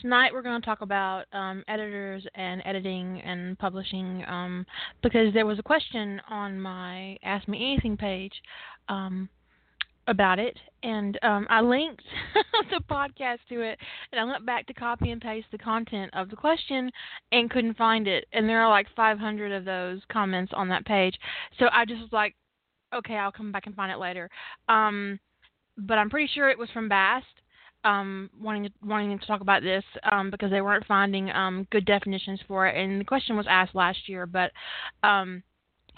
Tonight we're going to talk about um, editors and editing and publishing um, because there was a question on my Ask Me Anything page um, about it, and um, I linked the podcast to it, and I went back to copy and paste the content of the question and couldn't find it, and there are like 500 of those comments on that page, so I just was like, okay, I'll come back and find it later. Um, but I'm pretty sure it was from Bast um, wanting wanting to talk about this um, because they weren't finding um, good definitions for it, and the question was asked last year, but um,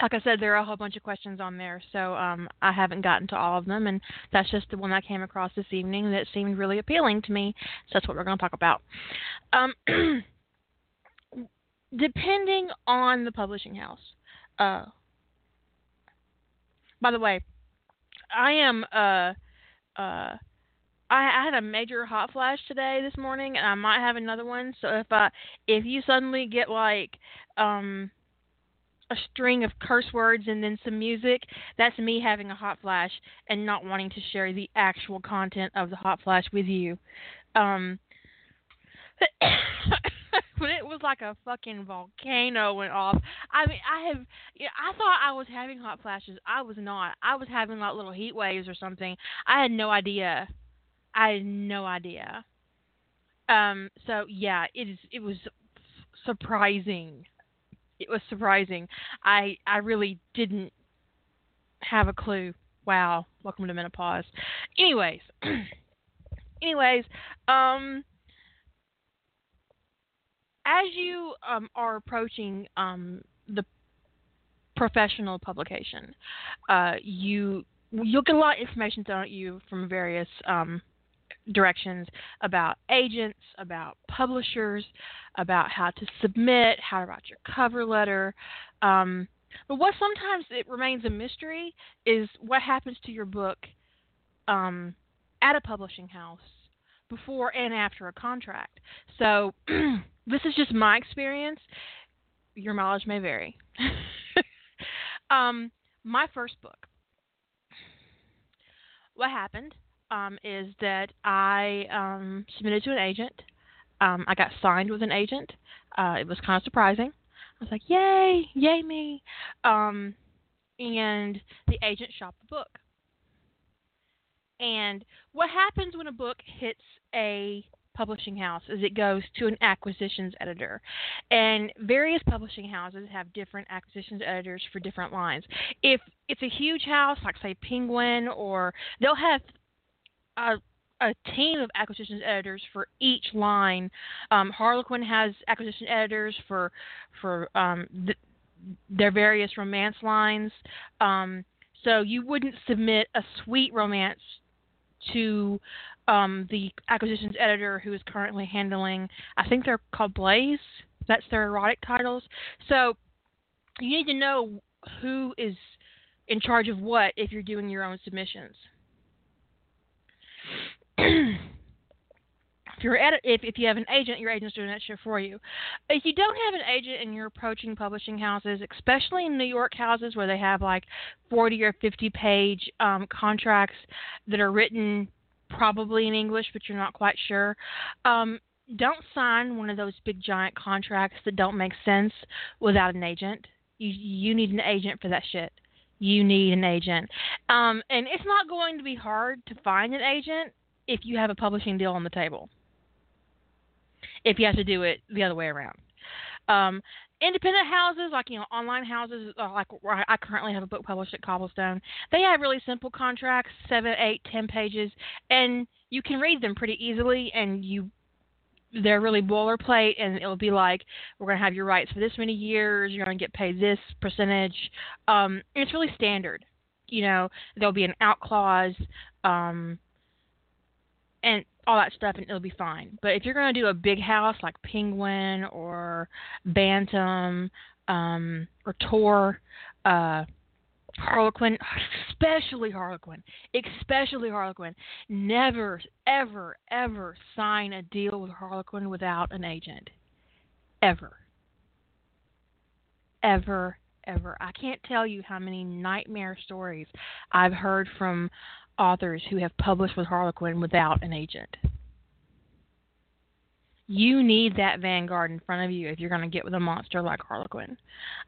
like I said, there are a whole bunch of questions on there, so um, I haven't gotten to all of them, and that's just the one I came across this evening that seemed really appealing to me. So that's what we're going to talk about. Um, depending on the publishing house. Uh, by the way, I am uh uh I, had a major hot flash today this morning, and I might have another one. So if I if you suddenly get like um a string of curse words and then some music, that's me having a hot flash and not wanting to share the actual content of the hot flash with you. Um but it was like a fucking volcano went off. I mean, I have, you know, I thought I was having hot flashes. I was not. I was having like little heat waves or something. I had no idea. I had no idea. Um. So yeah, it is. It was surprising. It was surprising. I I really didn't have a clue. Wow. Welcome to menopause. Anyways. anyways. Um as you um, are approaching um, the professional publication, uh, you you'll get a lot of information thrown at you from various um, directions about agents, about publishers, about how to submit, how to write your cover letter. Um, but what sometimes it remains a mystery is what happens to your book um, at a publishing house before and after a contract. So this is just my experience. Your mileage may vary. um, my first book. What happened um, is that I um, submitted to an agent. Um, I got signed with an agent. Uh, it was kind of surprising. I was like, "Yay, yay me!" Um, and the agent shopped the book. And what happens when a book hits a publishing house is it goes to an acquisitions editor. And various publishing houses have different acquisitions editors for different lines. If it's a huge house, like say Penguin, or they'll have a a team of acquisitions editors for each line. Um, Harlequin has acquisition editors for for um, th- their various romance lines. Um, so you wouldn't submit a sweet romance to um, the acquisitions editor who is currently handling, I think they're called Blaze. That's their erotic titles. So you need to know who is in charge of what if you're doing your own submissions. If you're edit- if if you have an agent, your agent's doing that shit for you. If you don't have an agent and you're approaching publishing houses, especially in New York houses where they have like 40 or 50 page um, contracts that are written probably in English, but you're not quite sure. Um, don't sign one of those big giant contracts that don't make sense without an agent. You you need an agent for that shit. You need an agent, um, and it's not going to be hard to find an agent if you have a publishing deal on the table. If you have to do it the other way around. Um, independent houses, like you know, online houses, uh, like I currently have a book published at Cobblestone, they have really simple contracts, seven, eight, ten pages, and you can read them pretty easily. And you, they're really boilerplate, and it'll be like, we're going to have your rights for this many years. You're going to get paid this percentage. Um, it's really standard. You know, there'll be an out clause. Um, and all that stuff and it'll be fine. But if you're going to do a big house like Penguin or Bantam um, or Tor, uh, Harlequin, especially Harlequin, especially Harlequin, never, ever, ever sign a deal with Harlequin without an agent. Ever. Ever, ever. I can't tell you how many nightmare stories I've heard from authors who have published with Harlequin without an agent. You need that vanguard in front of you if you're going to get with a monster like Harlequin.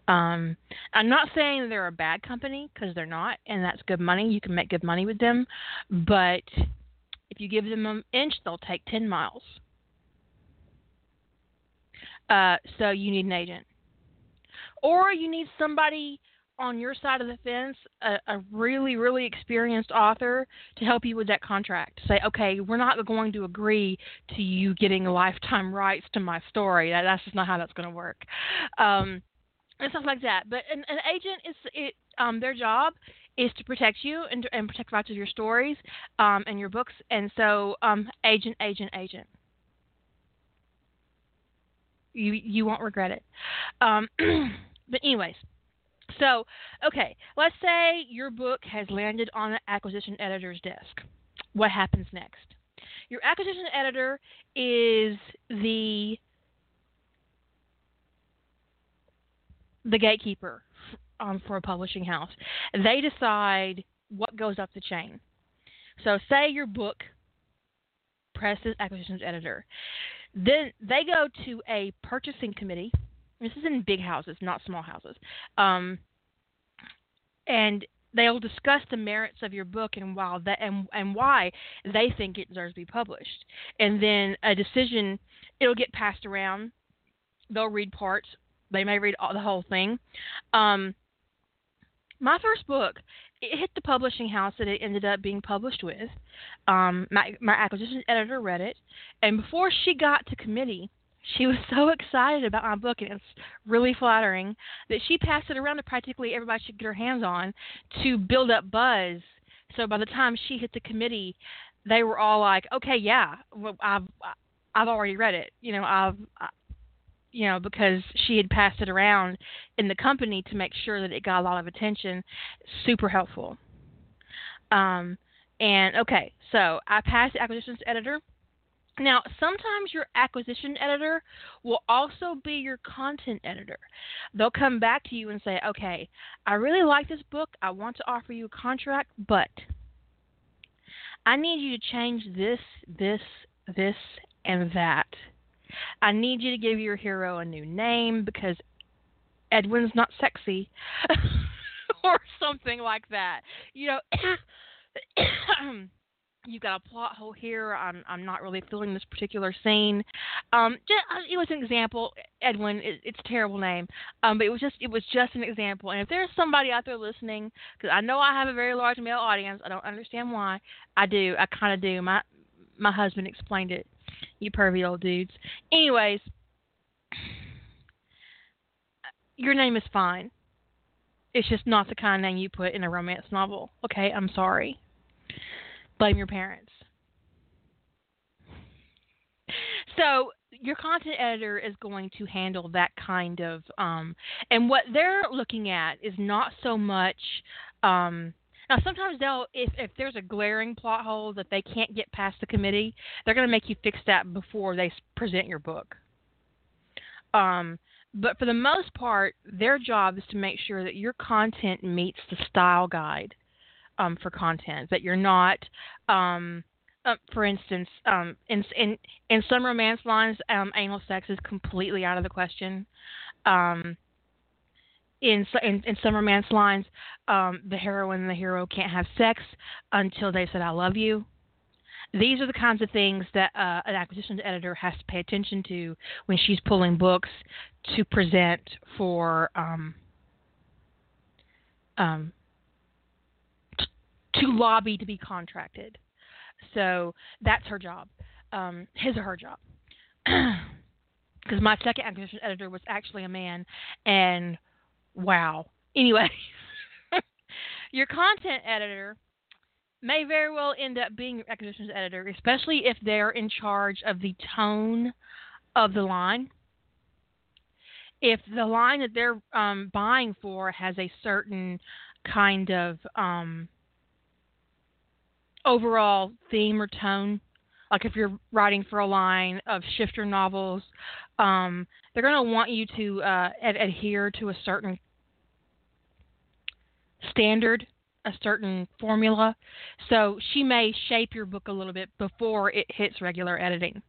Um, I'm not saying they're a bad company because they're not, and that's good money. You can make good money with them, but if you give them an inch, they'll take 10 miles. Uh, so you need an agent. Or you need somebody on your side of the fence, a, a, really, really experienced author to help you with that contract. Say, okay, we're not going to agree to you getting lifetime rights to my story. That, that's just not how that's going to work. Um, and stuff like that. But an, an agent is it, um, their job is to protect you and, and protect rights of your stories um, and your books. And so, um, agent, agent, agent. You you won't regret it. Um, but anyways, so okay, let's say your book has landed on an acquisition editor's desk. What happens next? Your acquisition editor is the the gatekeeper um, for a publishing house. They decide what goes up the chain. So, say your book presses acquisitions editor. Then they go to a purchasing committee. This is in big houses, not small houses. Um, and they'll discuss the merits of your book and why that and and why they think it deserves to be published. And then a decision it'll get passed around. They'll read parts. They may read all, the whole thing. Um, my first book, it hit the publishing house that it ended up being published with. Um, my my acquisition editor read it, and before she got to committee, she was so excited about my book, and it's really flattering that she passed it around to practically everybody she could get her hands on to build up buzz. So by the time she hit the committee, they were all like, "Okay, yeah, well, I've I've already read it. You know, I've you know, because she had passed it around in the company to make sure that it got a lot of attention. Super helpful. Um, and okay, so I passed the acquisitions editor. Now, sometimes your acquisition editor will also be your content editor. They'll come back to you and say, okay, I really like this book. I want to offer you a contract, but I need you to change this, this, this, and that I need you to give your hero a new name because Edwin's not sexy or something like that. You know, you've got a plot hole here. I'm I'm not really feeling this particular scene. Um, just, uh, it was an example. Edwin, it, it's a terrible name, um, but it was just it was just an example. And if there's somebody out there listening, because I know I have a very large male audience, I don't understand why. I do. I kind of do. My my husband explained it you pervy old dudes. Anyways, your name is fine. It's just not the kind of name you put in a romance novel. Okay, I'm sorry. Blame your parents. So your content editor is going to handle that kind of um, and what they're looking at is not so much um, now, sometimes they'll, if if there's a glaring plot hole that they can't get past the committee, they're going to make you fix that before they present your book. Um, but for the most part, their job is to make sure that your content meets the style guide um, for content. That you're not, um, uh, for instance, um, in in in some romance lines, um, anal sex is completely out of the question. Um, in in, in some romance lines, the heroine and the hero can't have sex until they said "I love you." These are the kinds of things that uh, an acquisitions editor has to pay attention to when she's pulling books to present for um, um, to lobby to be contracted. So that's her job, um, his or her job. Because my second acquisition editor was actually a man, and Wow. Anyway, your content editor may very well end up being your acquisitions editor, especially if they're in charge of the tone of the line. If the line that they're um, buying for has a certain kind of um, overall theme or tone, like if you're writing for a line of shifter novels, um, they're going to want you to uh, ad- adhere to a certain standard, a certain formula. So she may shape your book a little bit before it hits regular editing.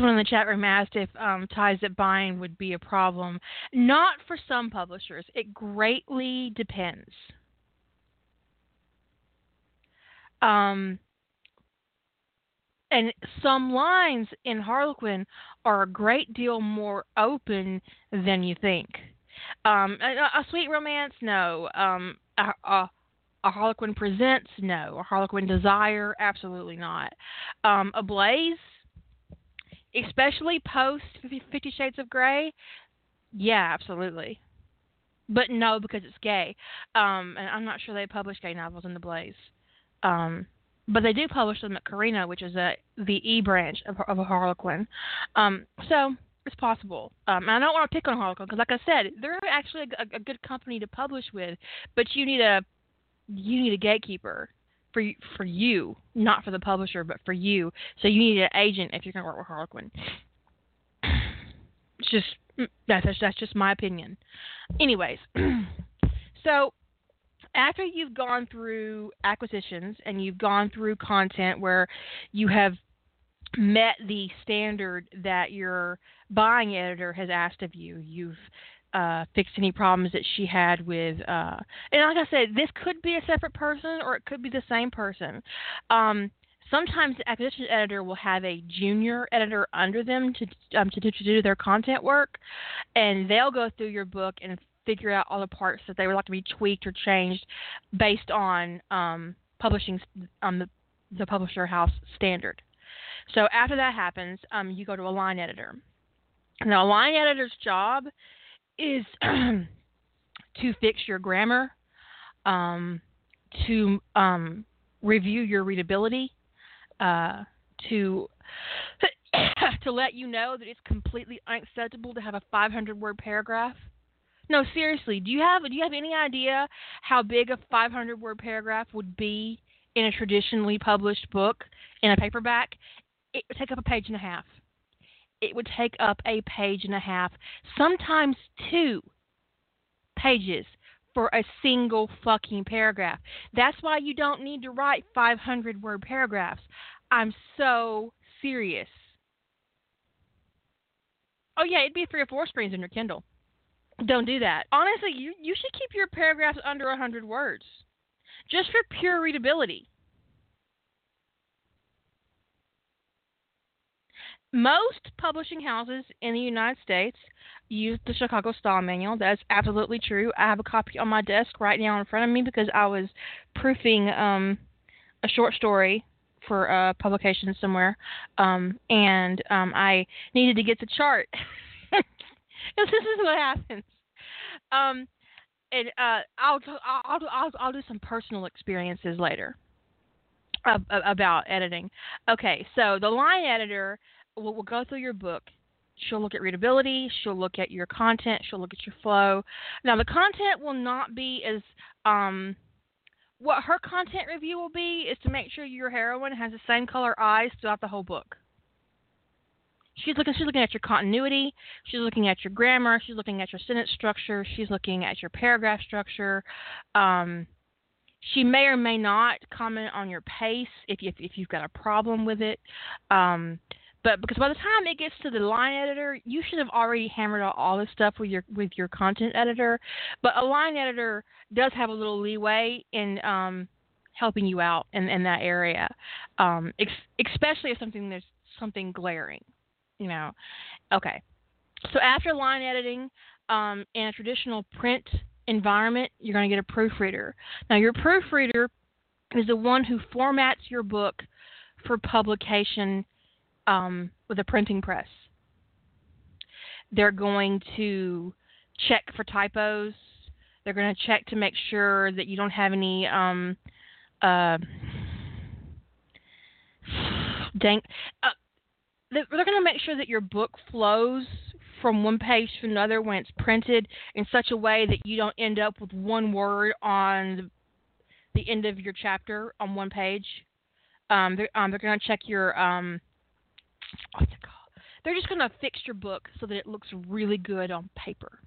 Someone in the chat room asked if um, ties that bind would be a problem. Not for some publishers. It greatly depends. Um, and some lines in Harlequin are a great deal more open than you think. Um, a, a, sweet romance, no. Um, a, a, a, Harlequin presents, no. A Harlequin desire, absolutely not. Um, a blaze, especially post Fifty Shades of Grey, yeah, absolutely. But no, because it's gay. Um, and I'm not sure they publish gay novels in the Blaze. Um, but they do publish them at Carina, which is a the E branch of, of a Harlequin. Um, so it's possible. Um, I don't want to pick on Harlequin because, like I said, they're actually a, a, good company to publish with, but you need a you need a gatekeeper for for you, not for the publisher, but for you. So you need an agent if you're going to work with Harlequin. It's just mm, that's that's just my opinion. Anyways, so after you've gone through acquisitions and you've gone through content where you have met the standard that your buying editor has asked of you, you've uh, fixed any problems that she had with, uh, and like I said, this could be a separate person or it could be the same person. Um, sometimes the acquisition editor will have a junior editor under them to, um, to, to do their content work, and they'll go through your book and figure out all the parts that they would like to be tweaked or changed based on um, publishing um, the, the publisher house standard. So after that happens, um, you go to a line editor. Now, a line editor's job is to fix your grammar, um, to um, review your readability, uh, to to let you know that it's completely unacceptable to have a 500 word paragraph no, seriously. Do you have do you have any idea how big a 500 word paragraph would be in a traditionally published book in a paperback? It would take up a page and a half. It would take up a page and a half, sometimes two pages for a single fucking paragraph. That's why you don't need to write 500 word paragraphs. I'm so serious. Oh yeah, it'd be three or four screens in your Kindle. Don't do that. Honestly, you you should keep your paragraphs under 100 words, just for pure readability. Most publishing houses in the United States use the Chicago Style Manual. That's absolutely true. I have a copy on my desk right now in front of me because I was proofing um, a short story for a publication somewhere, um, and um, I needed to get the chart. this is what happens. Um, and uh, I'll, I'll I'll I'll do some personal experiences later about editing. Okay, so the line editor will, will go through your book. She'll look at readability. She'll look at your content. She'll look at your flow. Now, the content will not be as um, what her content review will be is to make sure your heroine has the same color eyes throughout the whole book. She's looking. She's looking at your continuity. She's looking at your grammar. She's looking at your sentence structure. She's looking at your paragraph structure. Um, she may or may not comment on your pace if you, if you've got a problem with it. Um, but because by the time it gets to the line editor, you should have already hammered out all this stuff with your with your content editor. But a line editor does have a little leeway in um, helping you out in, in that area, um, ex- especially if something there's something glaring you know. Okay. So after line editing, um, in a traditional print environment, you're going to get a proofreader. Now, your proofreader is the one who formats your book for publication um, with a printing press. They're going to check for typos. They're going to check to make sure that you don't have any um, uh, dang. Uh, they're going to make sure that your book flows from one page to another when it's printed in such a way that you don't end up with one word on the end of your chapter on one page. Um, they're, um, they're going to check your um, what's it called? They're just going to fix your book so that it looks really good on paper.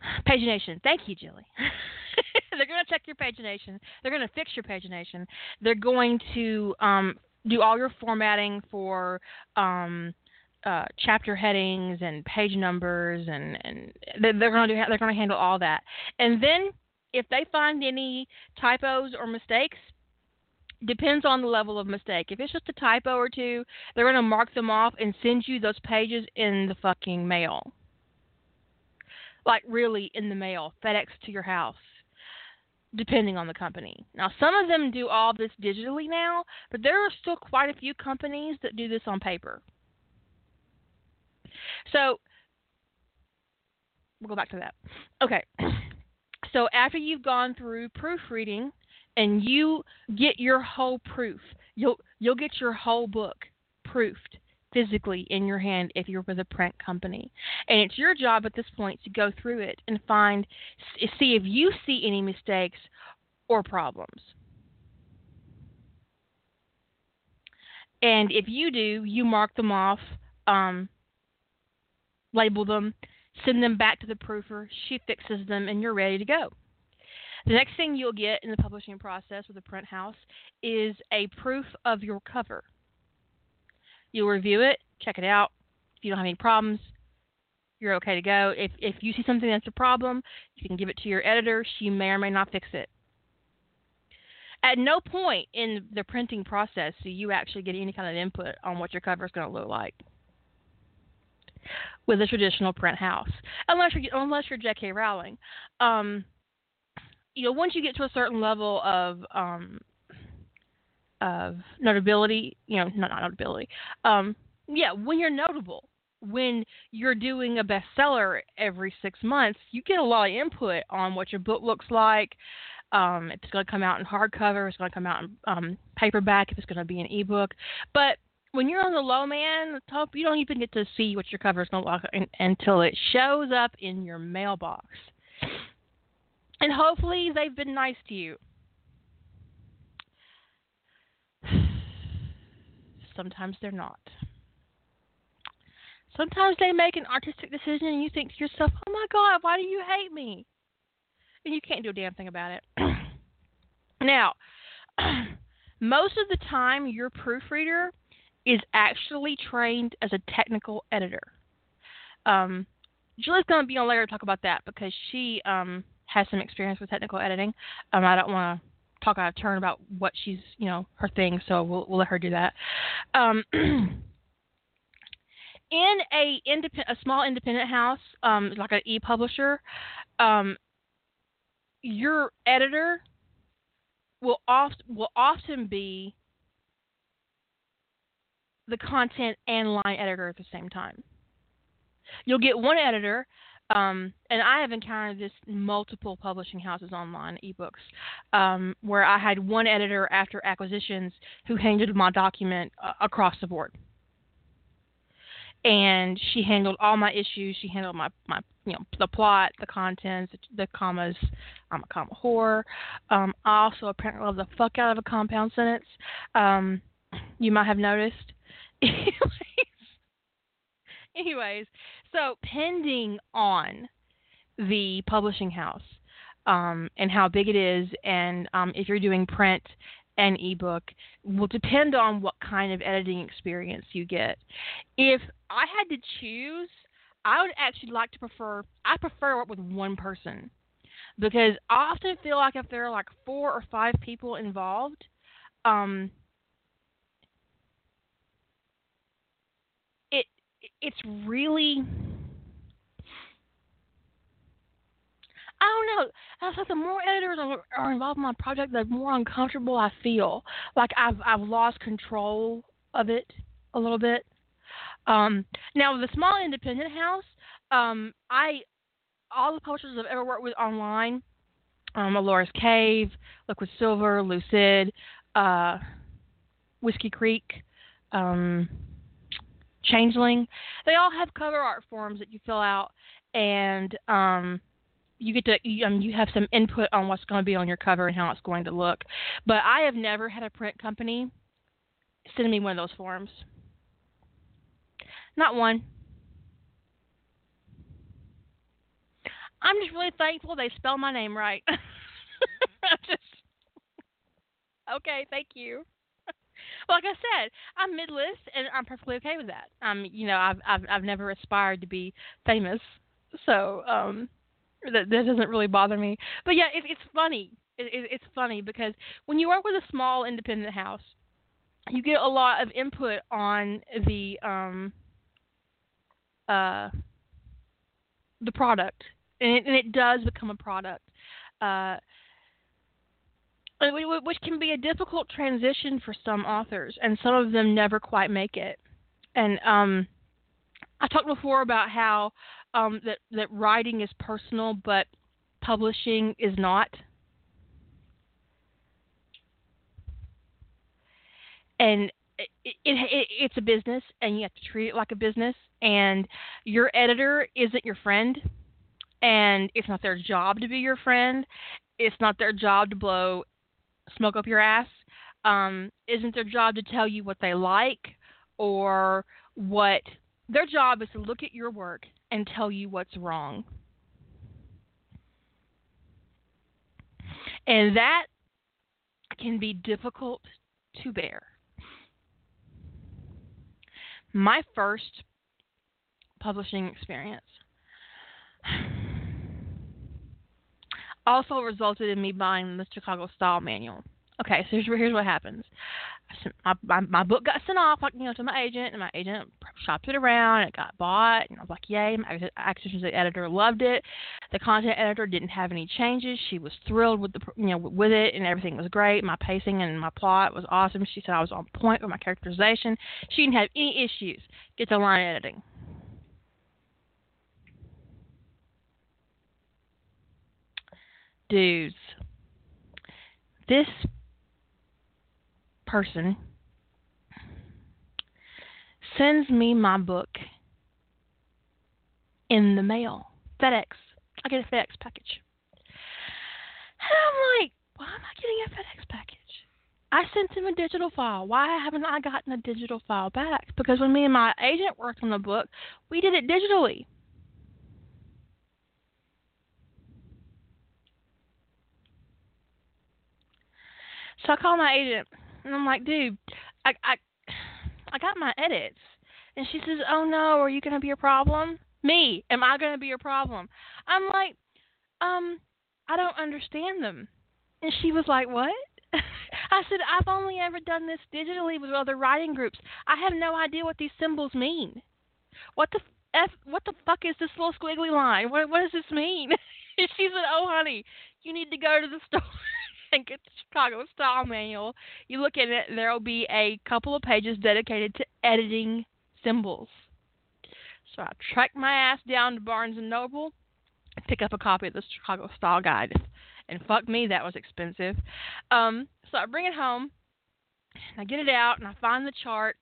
Pagination. Thank you, Jilly. They're going to check your pagination. They're going to fix your pagination. They're going to um, do all your formatting for um, uh, chapter headings and page numbers, and and they're going to do they're going to handle all that. And then if they find any typos or mistakes, depends on the level of mistake. If it's just a typo or two, they're going to mark them off and send you those pages in the fucking mail. Like really in the mail, FedEx to your house depending on the company. Now, some of them do all this digitally now, but there are still quite a few companies that do this on paper. So, we'll go back to that. Okay. So, after you've gone through proofreading and you get your whole proof, you'll you'll get your whole book proofed physically in your hand if you're with a print company. And it's your job at this point to go through it and find, see if you see any mistakes or problems. And if you do, you mark them off, um, label them, send them back to the proofer. She fixes them, and you're ready to go. The next thing you'll get in the publishing process with a print house is a proof of your cover. You'll review it, check it out. If you don't have any problems, you're okay to go. If if you see something that's a problem, you can give it to your editor. She may or may not fix it. At no point in the printing process do you actually get any kind of input on what your cover is going to look like with a traditional print house, unless you're unless you're J.K. Rowling. Um, you know, once you get to a certain level of um, of notability, you know, not, not notability. Um, yeah, when you're notable, when you're doing a bestseller every six months, you get a lot of input on what your book looks like. Um, if it's going to come out in hardcover, if it's going to come out in um, paperback, if it's going to be an ebook. But when you're on the low man, top, you don't even get to see what your cover is going to look like until it shows up in your mailbox. And hopefully, they've been nice to you. Sometimes they're not. Sometimes they make an artistic decision and you think to yourself, oh my God, why do you hate me? And you can't do a damn thing about it. now, most of the time, your proofreader is actually trained as a technical editor. Um, Julie's going to be on later to talk about that because she um, has some experience with technical editing. Um, I don't want to talk out of turn about what she's, you know, her thing. So we'll we'll let her do that. Um, in a independent, a small independent house, um, like an e-publisher, um, your editor will oft will often be the content and line editor at the same time. You'll get one editor um, and I have encountered this multiple publishing houses online, ebooks, um, where I had one editor after acquisitions who handled my document uh, across the board. And she handled all my issues. She handled my, my you know, the plot, the contents, the commas. I'm a comma whore. Um, I also apparently love the fuck out of a compound sentence. Um, you might have noticed. anyways, so pending on the publishing house um, and how big it is, and um, if you're doing print and ebook, will depend on what kind of editing experience you get. If I had to choose, I would actually like to prefer. I prefer work with one person because I often feel like if there are like four or five people involved, um, it's really I don't know. I like the more editors are, involved in my project, the more uncomfortable I feel. Like I've I've lost control of it a little bit. Um, now the small independent house, um, I all the publishers I've ever worked with online, um, Ellora's Cave, Liquid Silver, Loose Id, uh, Whiskey Creek, um, Changeling. They all have cover art forms that you fill out, and um, you get to you, um, you have some input on what's going to be on your cover and how it's going to look. But I have never had a print company send me one of those forms. Not one. I'm just really thankful they spell my name right. just okay, thank you. Like I said, I'm mid list, and I'm perfectly okay with that. Um, you know, I've I've I've never aspired to be famous, so um, that that doesn't really bother me. But yeah, it, it's funny. It, it, it's funny because when you work with a small independent house, you get a lot of input on the um uh the product, and it, and it does become a product. Uh, which can be a difficult transition for some authors, and some of them never quite make it. And um, I talked before about how um, that that writing is personal, but publishing is not. And it, it, it, it's a business, and you have to treat it like a business. And your editor isn't your friend, and it's not their job to be your friend. It's not their job to blow smoke up your ass. Um, isn't their job to tell you what they like or what their job is to look at your work and tell you what's wrong. And that can be difficult to bear. My first publishing experience also resulted in me buying the Chicago Style Manual. Okay, so here's, here's what happens. My, my, my book got sent off, like you know, to my agent, and my agent shopped it around. It got bought, and I was like, "Yay!" My acquisitions editor loved it. The content editor didn't have any changes. She was thrilled with the, you know, with it, and everything was great. My pacing and my plot was awesome. She said I was on point with my characterization. She didn't have any issues. Get to line editing. Dudes, this person sends me my book in the mail. FedEx. I get a FedEx package. And I'm like, why am I getting a FedEx package? I sent him a digital file. Why haven't I gotten a digital file back? Because when me and my agent worked on the book, we did it digitally. So I call my agent and I'm like, dude, I I I got my edits. And she says, "Oh no, are you to be a problem?" Me, am I to be a problem? I'm like, "Um, I don't understand them." And she was like, "What?" I said, "I've only ever done this digitally with other writing groups. I have no idea what these symbols mean. What the f? What the fuck is this little squiggly line? What what does this mean?" she said, "Oh, honey, you need to go to the store." and it's Chicago Style Manual, you look at it, there will be a couple of pages dedicated to editing symbols. So I track my ass down to Barnes and Noble, pick up a copy of the Chicago Style Guide, and fuck me, that was expensive. Um, so I bring it home, and I get it out, and I find the chart,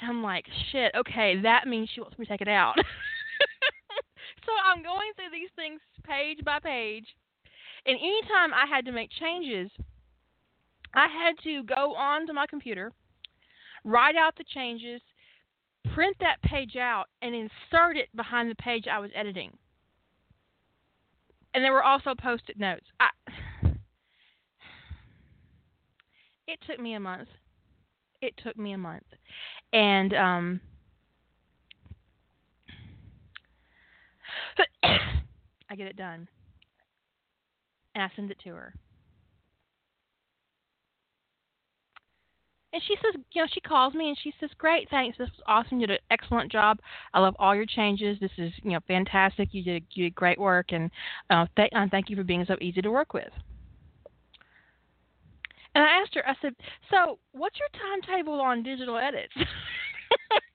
and I'm like, shit, okay, that means she wants me to take it out. so I'm going through these things page by page and anytime I had to make changes, I had to go onto my computer, write out the changes, print that page out, and insert it behind the page I was editing. And there were also post it notes. I, it took me a month. It took me a month. And um, I get it done and I send it to her. And she says, you know, she calls me and she says, "Great, thanks. This was awesome. You did an excellent job. I love all your changes. This is, you know, fantastic. You did you did great work, and uh, th- uh, thank you for being so easy to work with." And I asked her, I said, "So, what's your timetable on digital edits?"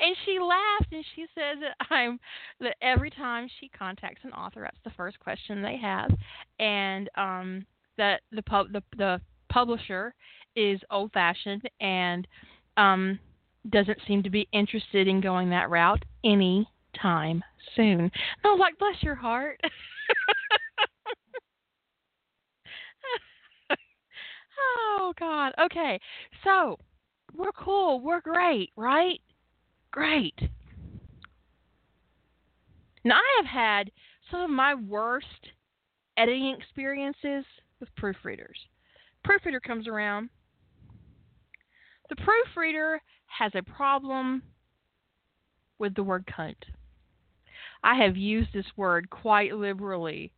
and she laughed and she says that I'm that every time she contacts an author, that's the first question they have, and um, that the pub the the publisher is old fashioned and um, doesn't seem to be interested in going that route any time soon. And I was like, bless your heart. oh God. Okay. So we're cool. We're great, right? Great. Now, I have had some of my worst editing experiences with proofreaders. Proofreader comes around, The proofreader has a problem with the word cunt. I have used this word quite liberally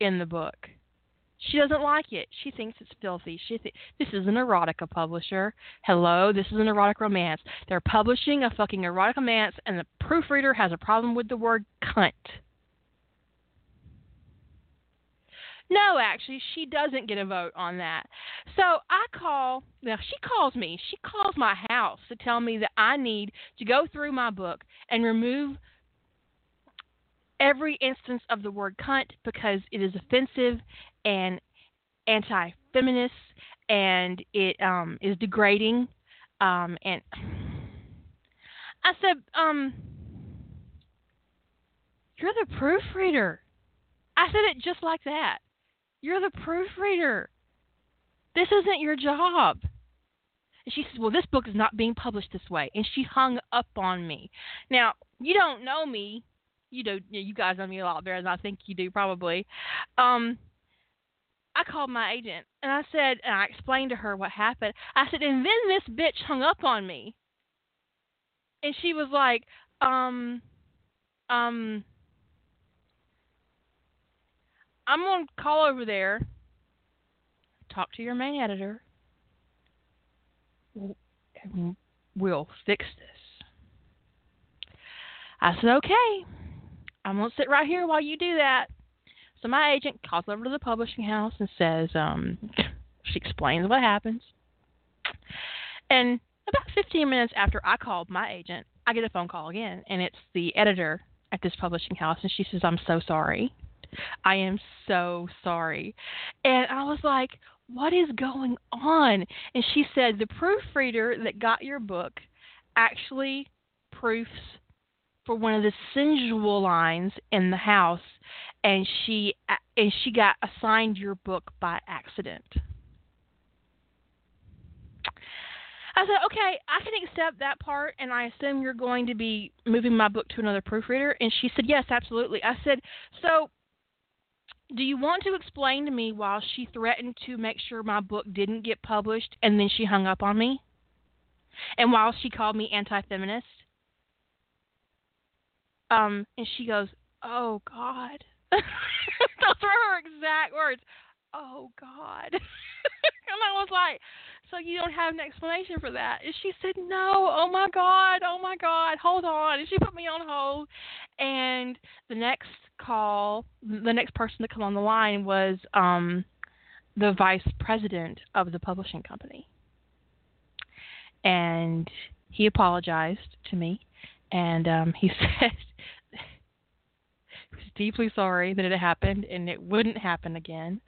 in the book. She doesn't like it. She thinks it's filthy. She th- this is an erotica publisher. Hello, this is an erotic romance. They're publishing a fucking erotic romance, and the proofreader has a problem with the word cunt. No, actually, she doesn't get a vote on that. So I call, now she calls me, she calls my house to tell me that I need to go through my book and remove every instance of the word cunt because it is offensive and anti feminist and it um, is degrading. Um, and I said, um, You're the proofreader. I said it just like that. You're the proofreader. This isn't your job. And she says, Well, this book is not being published this way. And she hung up on me. Now, you don't know me. You do. You guys know me a lot better than I think you do, probably. Um, I called my agent and I said, and I explained to her what happened. I said, and then this bitch hung up on me. And she was like, um, um, I'm going to call over there, talk to your main editor, we'll fix this. I said, okay. I'm going to sit right here while you do that. So my agent calls over to the publishing house and says, um, she explains what happens. And about 15 minutes after I called my agent, I get a phone call again, and it's the editor at this publishing house, and she says, I'm so sorry. I am so sorry. And I was like, what is going on? And she said, the proofreader that got your book actually proofs for one of the sensual lines in the house and she and she got assigned your book by accident. I said, okay, I can accept that part, and I assume you're going to be moving my book to another proofreader. And she said, yes, absolutely. I said, so do you want to explain to me why she threatened to make sure my book didn't get published and then she hung up on me? And while she called me anti feminist? Um, and she goes, Oh God. Those were her exact words. Oh God. and I was like, so you don't have an explanation for that? And she said, no. Oh my God. Oh my God. Hold on. And she put me on hold. And the next call, the next person to come on the line was um, the vice president of the publishing company. And he apologized to me. And um, he said he was deeply sorry that it happened and it wouldn't happen again.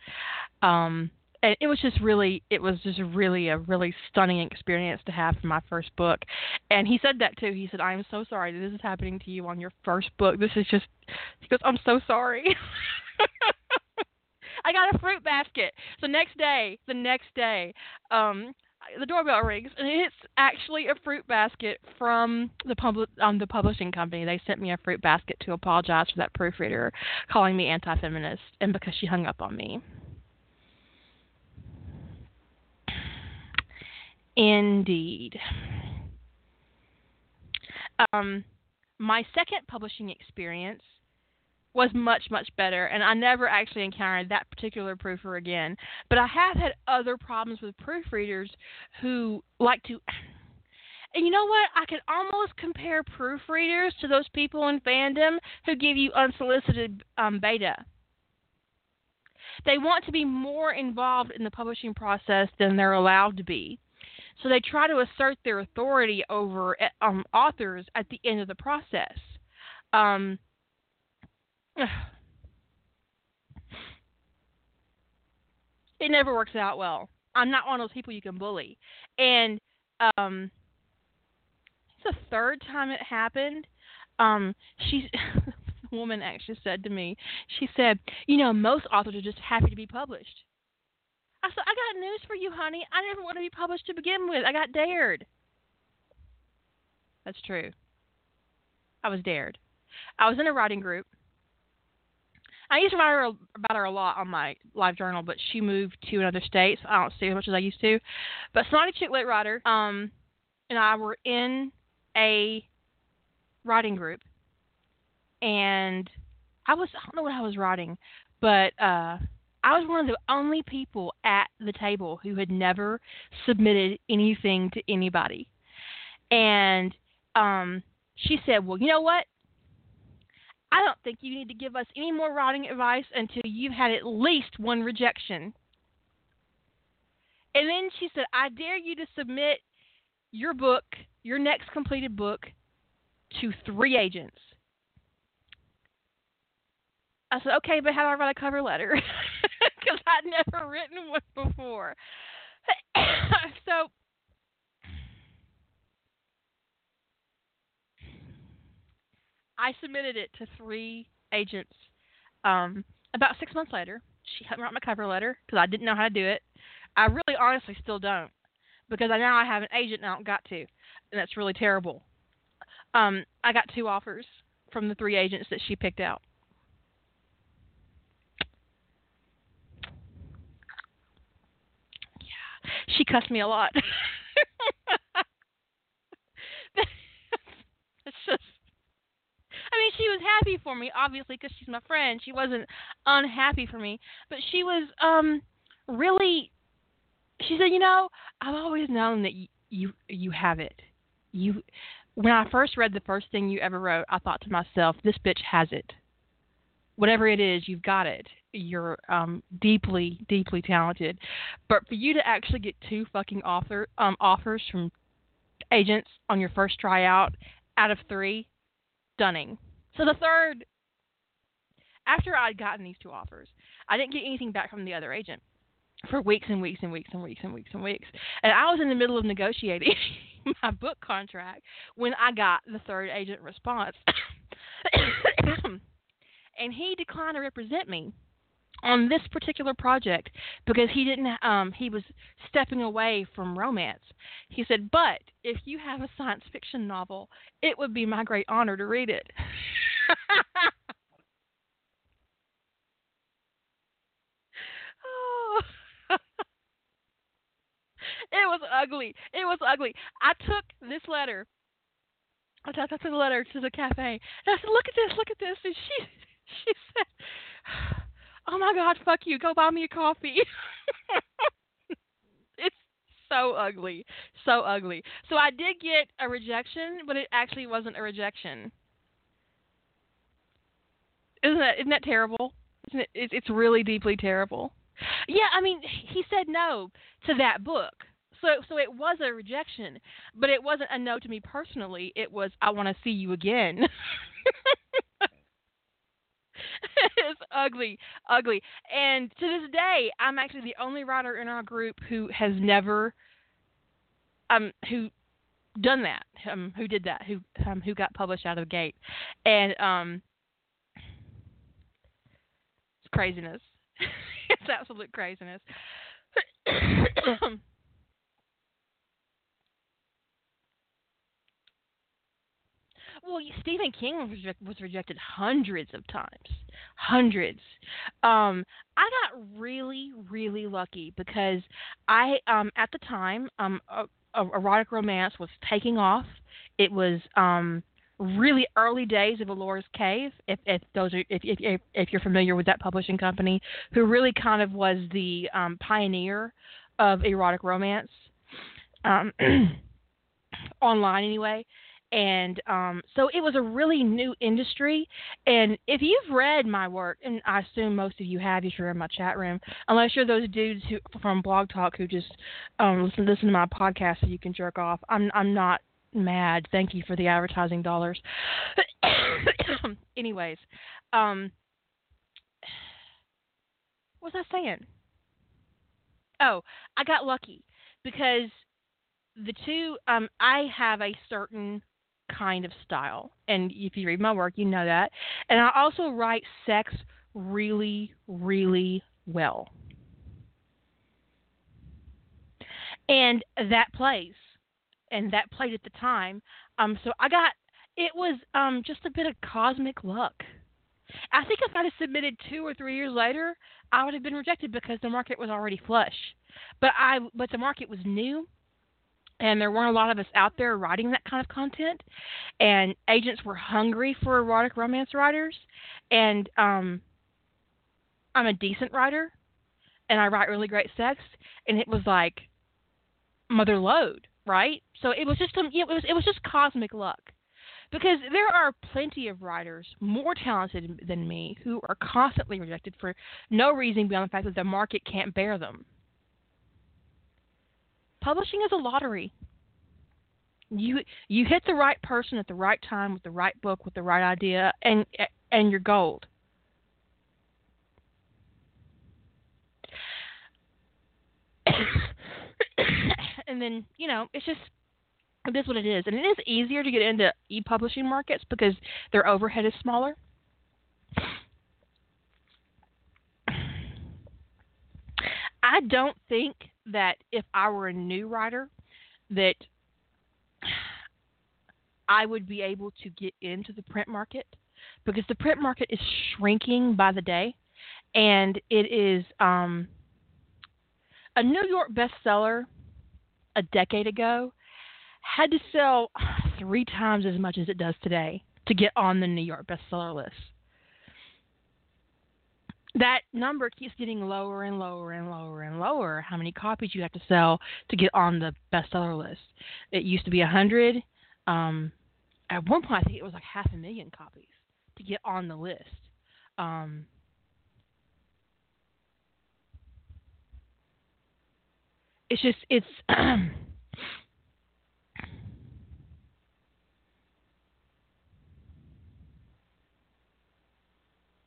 Um, and it was just really it was just really a really stunning experience to have for my first book. And he said that too. He said i'm so sorry that this is happening to you on your first book. This is just he goes i'm so sorry. I got a fruit basket. So next day the next day um the doorbell rings and it's actually a fruit basket from the public um the publishing company they sent me a fruit basket to apologize for that proofreader calling me anti-feminist and because she hung up on me Indeed. Um, my second publishing experience was much much better and I never actually encountered that particular proofer again. But I have had other problems with proofreaders who like to and you know what? I could almost compare proofreaders to those people in fandom who give you unsolicited um, beta. They want to be more involved in the publishing process than they're allowed to be. So they try to assert their authority over eh, um, authors at the end of the process. Um, it never works out well. I'm not one of those people you can bully. And um, it's the third time it happened. Um, she's the woman actually said to me, she said, "You know, most authors are just happy to be published." I said, I got news for you, honey. I didn't want to be published to begin with. I got dared. That's true. I was dared. I was in a writing group. I used to write her, about her a lot on my LiveJournal, but she moved to another state, so I don't see as much as I used to. But Snotty Chick Lit Writer, um, and I were in a writing group, and I was I don't know what I was writing, but uh, I was one of the only people at the table who had never submitted anything to anybody, and um, she said, "Well, you know what? I don't think you need to give us any more writing advice until you've had at least one rejection." And then she said, "I dare you to submit your book, your next completed book, to three agents." I said, okay, but how do I write a cover letter? Because I'd never written one before. so I submitted it to three agents. Um, about six months later, she helped me write my cover letter because I didn't know how to do it. I really honestly still don't because I now I have an agent and I don't got to, and that's really terrible. Um, I got two offers from the three agents that she picked out. Yeah, she cussed me a lot. it's just I she was happy for me, obviously, because she's my friend. She wasn't unhappy for me, but she was um really. She said, "You know, I've always known that you you, you have it. You." When I first read the first thing you ever wrote, I thought to myself, "This bitch has it. Whatever it is, you've got it. You're um deeply, deeply talented. But for you to actually get two fucking offer um offers from agents on your first tryout out of three, stunning. So the third, after I'd gotten these two offers, I didn't get anything back from the other agent for weeks and weeks and weeks and weeks and weeks and weeks. And I was in the middle of negotiating my book contract when I got the third agent response. and he declined to represent me on this particular project because he didn't um he was stepping away from romance. He said, "But if you have a science fiction novel, it would be my great honor to read it." oh. it was ugly. It was ugly. I took this letter. I took, the letter to the cafe. And I said, "Look at this. Look at this." And she she said oh my god, fuck you, go buy me a coffee. it's so ugly, so ugly. So I did get a rejection, but it actually wasn't a rejection. Isn't that isn't that terrible? Isn't it? It's really deeply terrible. Yeah, I mean, he said no to that book. So so it was a rejection, but it wasn't a no to me personally. It was I want to see you again. it's ugly, ugly. And to this day, I'm actually the only writer in our group who has never, um, who done that, um, who did that, who, um, who got published out of the gate, and um, it's craziness. it's absolute craziness. Well, Stephen King was, was rejected hundreds of times, hundreds. Um, I got really, really lucky because I, um, at the time, um, a, a erotic romance was taking off. It was um, really early days of Ellora's Cave. If, if those are, if, if if you're familiar with that publishing company, who really kind of was the um, pioneer of erotic romance, um, online anyway and um, so it was a really new industry. And if you've read my work, and I assume most of you have if you're in my chat room, unless you're those dudes who from Blog Talk who just um, listen listen to my podcast so you can jerk off. I'm I'm not mad. Thank you for the advertising dollars. Anyways, um, what was I saying? Oh, I got lucky because the two um I have a certain kind of style. And if you read my work, you know that. And I also write sex really, really well. And that plays. And that played at the time. Um, so I got it was um, just a bit of cosmic luck. I think if I'd have submitted two or three years later, I would have been rejected because the market was already flush. But I but the market was new and there weren't a lot of us out there writing that kind of content and agents were hungry for erotic romance writers and um I'm a decent writer and I write really great sex and it was like mother lode, right? So it was just some it was it was just cosmic luck. Because there are plenty of writers more talented than me who are constantly rejected for no reason beyond the fact that the market can't bear them. Publishing is a lottery. You you hit the right person at the right time with the right book with the right idea and and you're gold. and then, you know, it's just it is what it is. And it is easier to get into e publishing markets because their overhead is smaller. I don't think that if I were a new writer that I would be able to get into the print market because the print market is shrinking by the day and it is um, a New York bestseller a decade ago had to sell three times as much as it does today to get on the New York bestseller list. That number keeps getting lower and lower and lower and lower. How many copies you have to sell to get on the bestseller list? It used to be a hundred. Um, at one point, I think it was like half a million copies to get on the list. Um, it's just it's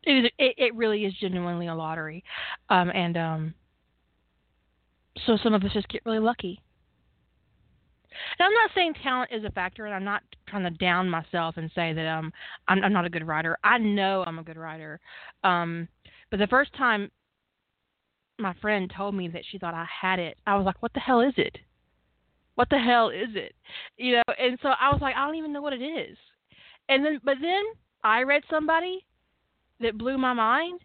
it is it, it really is genuinely a lottery um and um so some of us just get really lucky and I'm not saying talent is a factor, and I'm not trying to down myself and say that um I'm, I'm not a good writer. I know I'm a good writer, um, but the first time my friend told me that she thought I had it, I was like, "What the hell is it? What the hell is it?" You know, and so I was like, "I don't even know what it is." And then, but then I read somebody that blew my mind.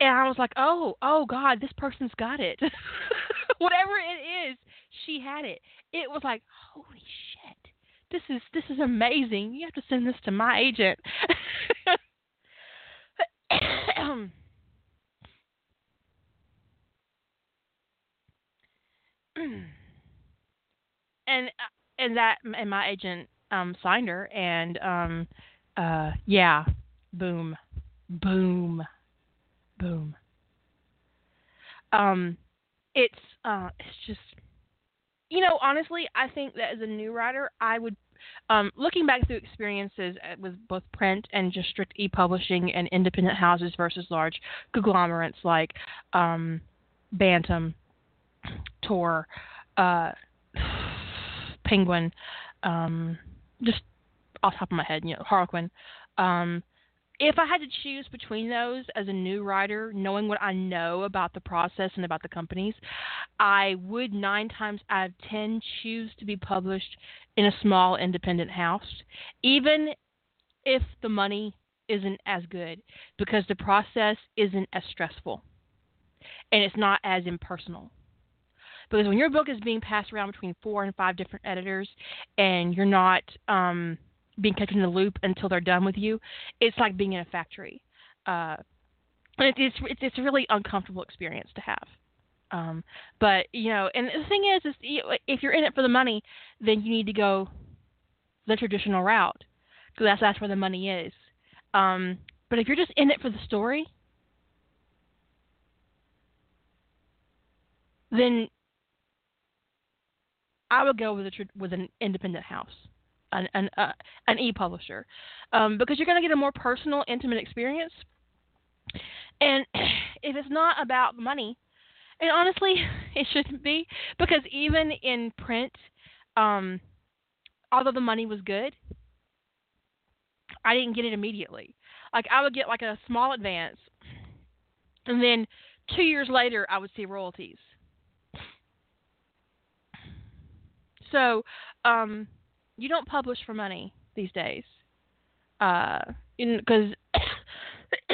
And I was like, oh, oh God, this person's got it. Whatever it is, she had it. It was like, holy shit, this is this is amazing. You have to send this to my agent. and uh, and that and my agent um signed her and um uh yeah boom boom boom. Um it's uh it's just you know honestly i think that as a new writer i would um, looking back through experiences uh, with both print and just strict e-publishing and independent houses versus large conglomerates like um, Bantam, Tor, uh, Penguin, um, just off top of my head, you know, Harlequin. Um, if I had to choose between those as a new writer, knowing what I know about the process and about the companies, I would nine times out of ten choose to be published in a small independent house, even if the money isn't as good, because the process isn't as stressful and it's not as impersonal. Because when your book is being passed around between four and five different editors, and you're not um, being kept in the loop until they're done with you, it's like being in a factory. Uh, and it's, it's it's a really uncomfortable experience to have. Um, but you know, and the thing is, is if you're in it for the money, then you need to go the traditional route because that's that's where the money is. Um, but if you're just in it for the story, then I would go with a with an independent house, an an uh, an e-publisher, um, because you're going to get a more personal, intimate experience. And if it's not about money, and honestly, it shouldn't be, because even in print, um, although the money was good, I didn't get it immediately. Like I would get like a small advance, and then two years later, I would see royalties. So, um, you don't publish for money these days. uh, because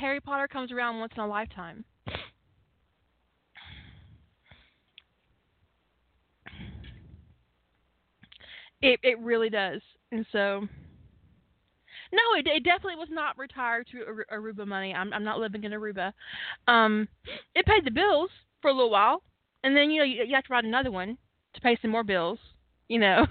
Harry Potter comes around once in a lifetime. It it really does, and so no, it, it definitely was not retired to Aruba money. I'm I'm not living in Aruba. Um, it paid the bills for a little while, and then you know you, you have to write another one to pay some more bills. You know,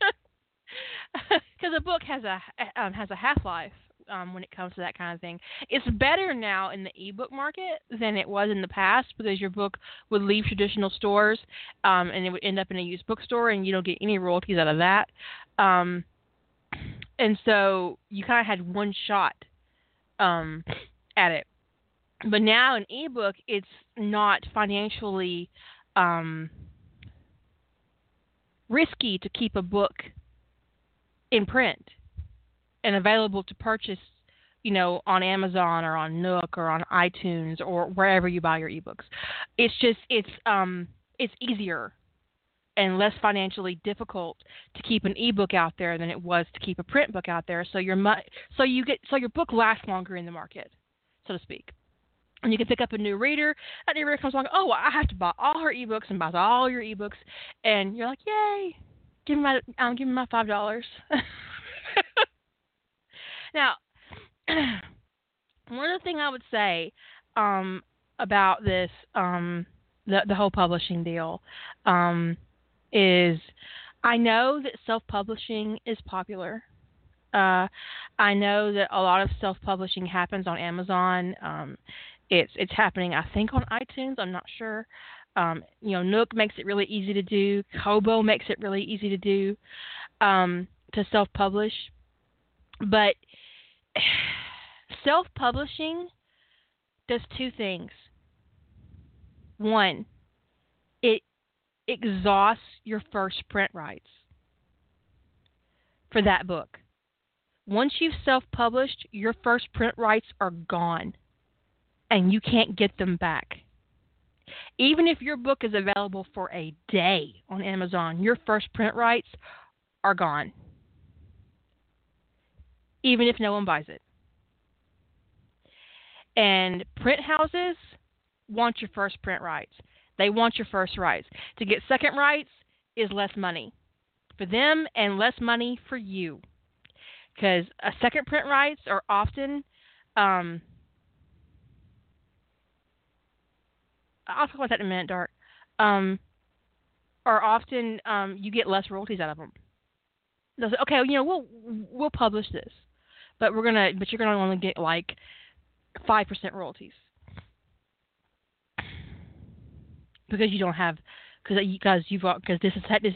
because a book has a um, has a half life um, when it comes to that kind of thing. It's better now in the ebook market than it was in the past because your book would leave traditional stores um, and it would end up in a used bookstore and you don't get any royalties out of that. Um, and so you kind of had one shot um, at it. But now in ebook, it's not financially um, risky to keep a book in print and available to purchase, you know, on Amazon or on Nook or on iTunes or wherever you buy your ebooks. It's just it's um it's easier and less financially difficult to keep an ebook out there than it was to keep a print book out there. So your mu- so you get so your book lasts longer in the market, so to speak. And you can pick up a new reader. That new reader comes along. Oh, I have to buy all her ebooks and buys all your ebooks, and you're like, yay! Give me my um, give me my five dollars. Now, one other thing I would say um, about this, um, the the whole publishing deal, um, is I know that self publishing is popular. Uh, I know that a lot of self publishing happens on Amazon. Um, it's it's happening, I think, on iTunes. I'm not sure. Um, you know, Nook makes it really easy to do. Kobo makes it really easy to do um, to self publish. But self publishing does two things. One, it exhausts your first print rights for that book. Once you've self published, your first print rights are gone and you can't get them back. Even if your book is available for a day on Amazon, your first print rights are gone even if no one buys it. And print houses want your first print rights. They want your first rights. To get second rights is less money for them and less money for you. Because a second print rights are often um, I'll talk about that in a minute, Dart. Um, are often um, you get less royalties out of them. They'll say, okay, you know, we'll we'll publish this but we're gonna but you're gonna only get like five percent royalties because you don't have because because you've because this is this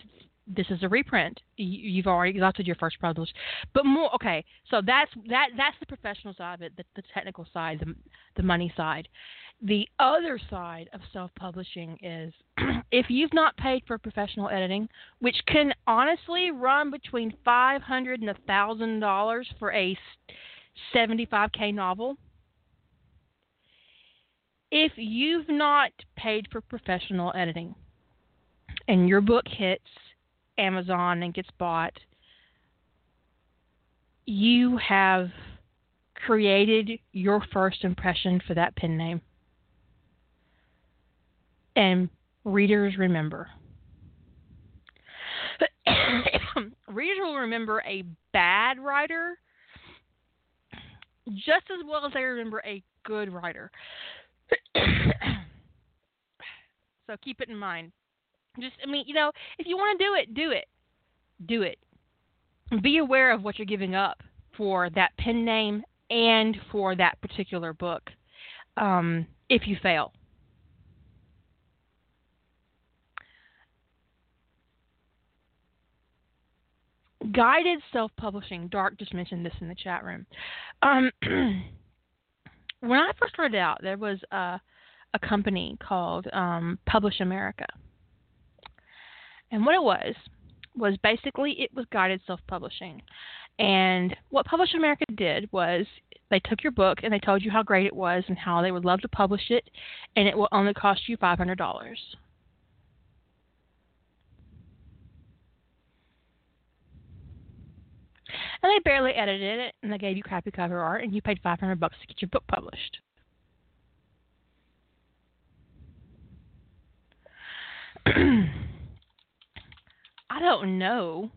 this is a reprint. You, have already exhausted your first published, but more okay. So that's that that's the professional side of it, the, the technical side, the the money side. The other side of self-publishing is if you've not paid for professional editing, which can honestly run between five hundred and a thousand dollars for a seventy-five k novel. If you've not paid for professional editing, and your book hits Amazon and gets bought, you have created your first impression for that pen name. And readers remember. readers will remember a bad writer just as well as they remember a good writer. so keep it in mind. Just, I mean, you know, if you want to do it, do it. Do it. Be aware of what you're giving up for that pen name and for that particular book um, if you fail. guided self publishing. Dark just mentioned this in the chat room. Um, when I first started out, there was a, a company called um, Publish America. And what it was, was basically it was guided self publishing. And what Publish America did was they took your book and they told you how great it was and how they would love to publish it, and it will only cost you $500. And they barely edited it, and they gave you crappy cover art, and you paid 500 bucks to get your book published. I don't know.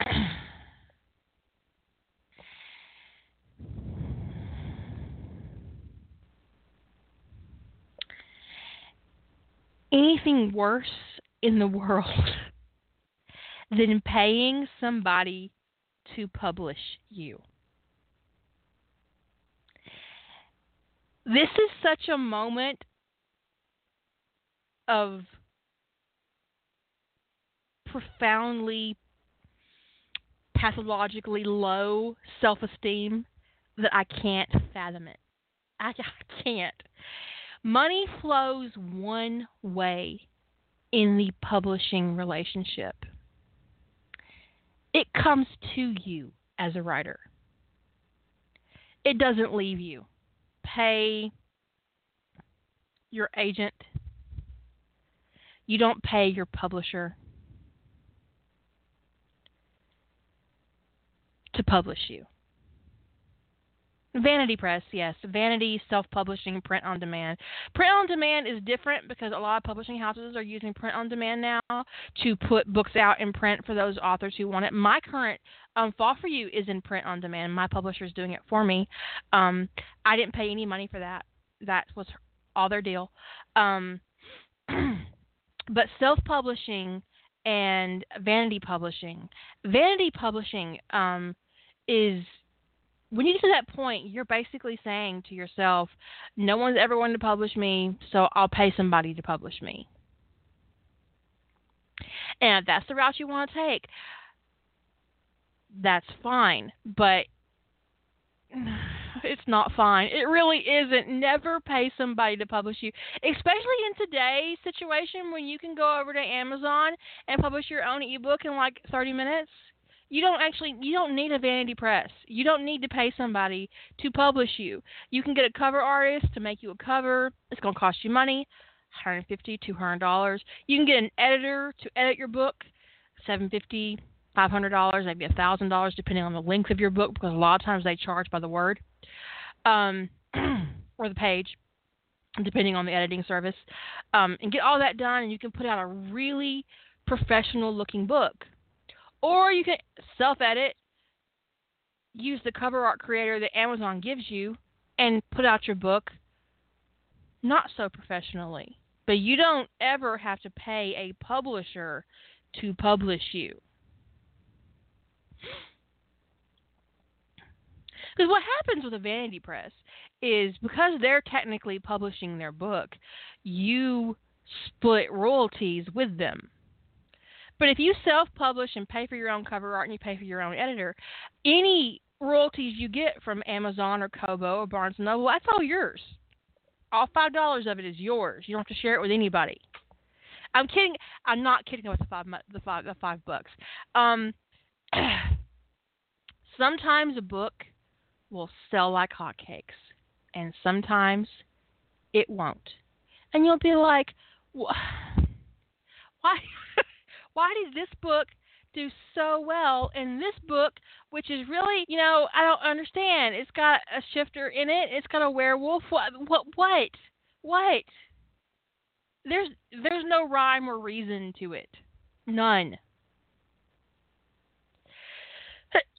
Anything worse in the world than paying somebody to publish you. This is such a moment of profoundly pathologically low self esteem that I can't fathom it. I, I can't. Money flows one way in the publishing relationship it comes to you as a writer, it doesn't leave you. Pay your agent, you don't pay your publisher to publish you. Vanity Press, yes. Vanity, self publishing, print on demand. Print on demand is different because a lot of publishing houses are using print on demand now to put books out in print for those authors who want it. My current um, Fall for You is in print on demand. My publisher is doing it for me. Um, I didn't pay any money for that. That was all their deal. Um, but self publishing and vanity publishing, vanity publishing um, is when you get to that point, you're basically saying to yourself, no one's ever going to publish me, so I'll pay somebody to publish me. And if that's the route you want to take, that's fine. But it's not fine. It really isn't. Never pay somebody to publish you, especially in today's situation when you can go over to Amazon and publish your own ebook in like 30 minutes you don't actually you don't need a vanity press. You don't need to pay somebody to publish you. You can get a cover artist to make you a cover. It's going to cost you money 150 200 dollars. You can get an editor to edit your book 750 500 dollars maybe a thousand dollars depending on the length of your book because a lot of times they charge by the word um, or the page depending on the editing service. Um, and get all that done and you can put out a really professional looking book or you can self edit, use the cover art creator that Amazon gives you, and put out your book not so professionally. But you don't ever have to pay a publisher to publish you. Because what happens with a vanity press is because they're technically publishing their book, you split royalties with them. But if you self publish and pay for your own cover art and you pay for your own editor, any royalties you get from Amazon or Kobo or Barnes and Noble, that's all yours. All five dollars of it is yours. You don't have to share it with anybody. I'm kidding. I'm not kidding with the five the five the five bucks. Um, sometimes a book will sell like hotcakes, and sometimes it won't. And you'll be like, why? Why did this book do so well in this book, which is really, you know, I don't understand. It's got a shifter in it. It's got a werewolf. What? What? What? What? There's there's no rhyme or reason to it. None.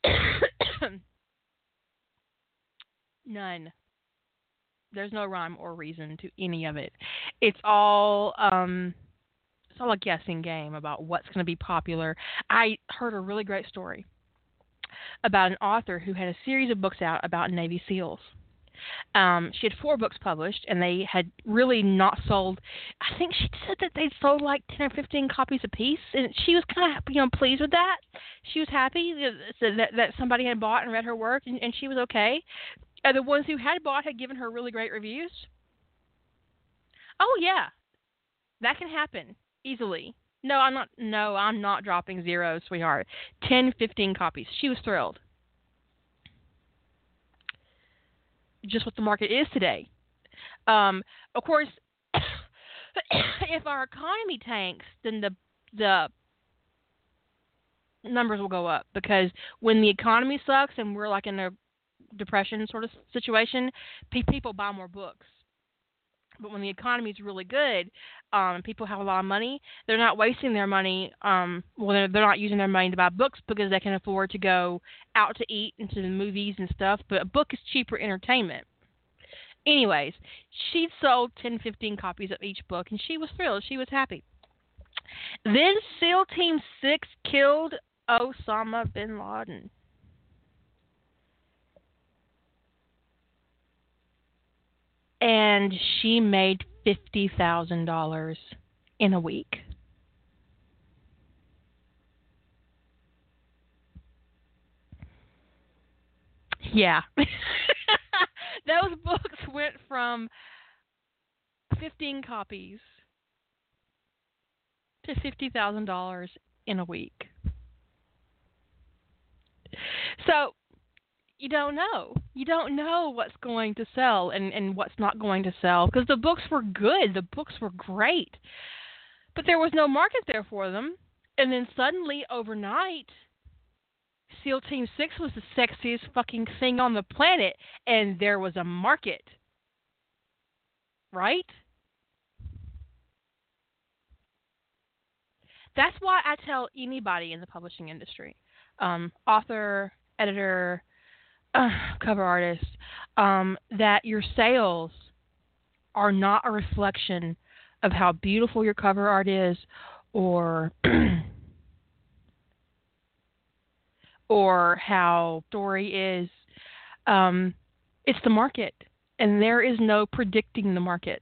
None. There's no rhyme or reason to any of it. It's all um it's all a guessing game about what's going to be popular. I heard a really great story about an author who had a series of books out about Navy SEALs. Um, she had four books published, and they had really not sold. I think she said that they'd sold like ten or fifteen copies a piece, and she was kind of you know pleased with that. She was happy that that somebody had bought and read her work, and, and she was okay. Uh, the ones who had bought had given her really great reviews. Oh yeah, that can happen easily. No, I'm not. No, I'm not dropping zero, sweetheart. Ten, fifteen copies. She was thrilled. Just what the market is today. Um, of course, if our economy tanks, then the the numbers will go up because when the economy sucks and we're like in a depression sort of situation, pe- people buy more books. But when the economy is really good, um, people have a lot of money, they're not wasting their money. Um, well, they're, they're not using their money to buy books because they can afford to go out to eat and to the movies and stuff. But a book is cheaper entertainment. Anyways, she sold 10, 15 copies of each book, and she was thrilled. She was happy. Then SEAL Team 6 killed Osama bin Laden. And she made $50,000 in a week. Yeah. Those books went from 15 copies to $50,000 in a week. So you don't know. You don't know what's going to sell and, and what's not going to sell because the books were good. The books were great. But there was no market there for them. And then suddenly, overnight, SEAL Team 6 was the sexiest fucking thing on the planet. And there was a market. Right? That's why I tell anybody in the publishing industry um, author, editor, uh, cover artist, um, that your sales are not a reflection of how beautiful your cover art is or or how story is um, it's the market and there is no predicting the market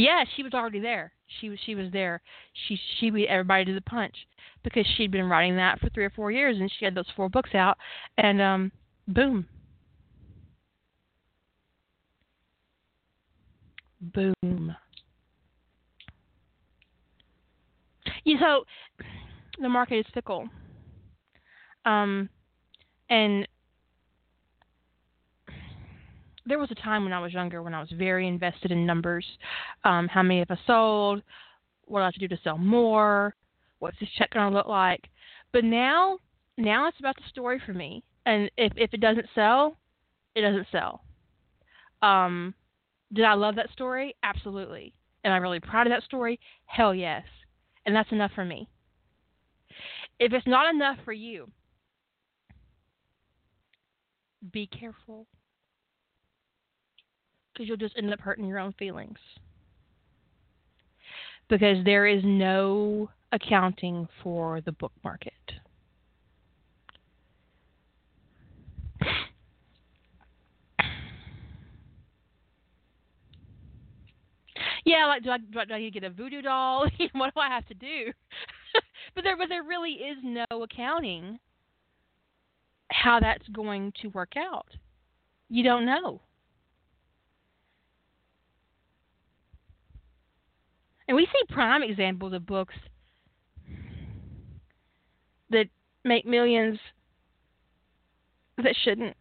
Yeah, she was already there. She was she was there. She she beat everybody to the punch because she'd been writing that for three or four years, and she had those four books out, and um, boom, boom. You so the market is fickle. Um, and there was a time when I was younger when I was very invested in numbers. Um, how many of us sold? What I have to do to sell more? What's this check going to look like? But now, now it's about the story for me. And if if it doesn't sell, it doesn't sell. Um, did I love that story? Absolutely. Am I really proud of that story? Hell yes. And that's enough for me. If it's not enough for you, be careful because you'll just end up hurting your own feelings. Because there is no accounting for the book market. yeah, like do I, do I get a voodoo doll? what do I have to do? but there, but there really is no accounting how that's going to work out. You don't know. And we see prime examples of books that make millions that shouldn't.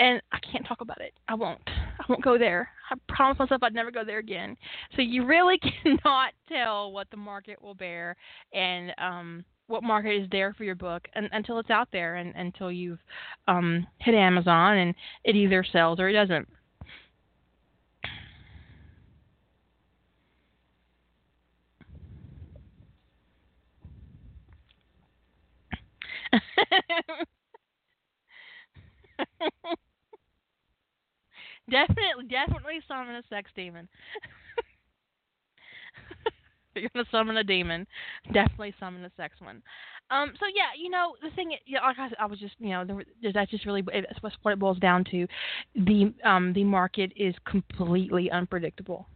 And I can't talk about it. I won't. I won't go there. I promised myself I'd never go there again. So you really cannot tell what the market will bear and um what market is there for your book and, until it's out there and until you've um hit Amazon and it either sells or it doesn't. definitely, definitely summon a sex demon. You're gonna summon a demon. Definitely summon a sex one. Um. So yeah, you know the thing. Yeah, like I, I was just, you know, that's just really it's what it boils down to. The um the market is completely unpredictable.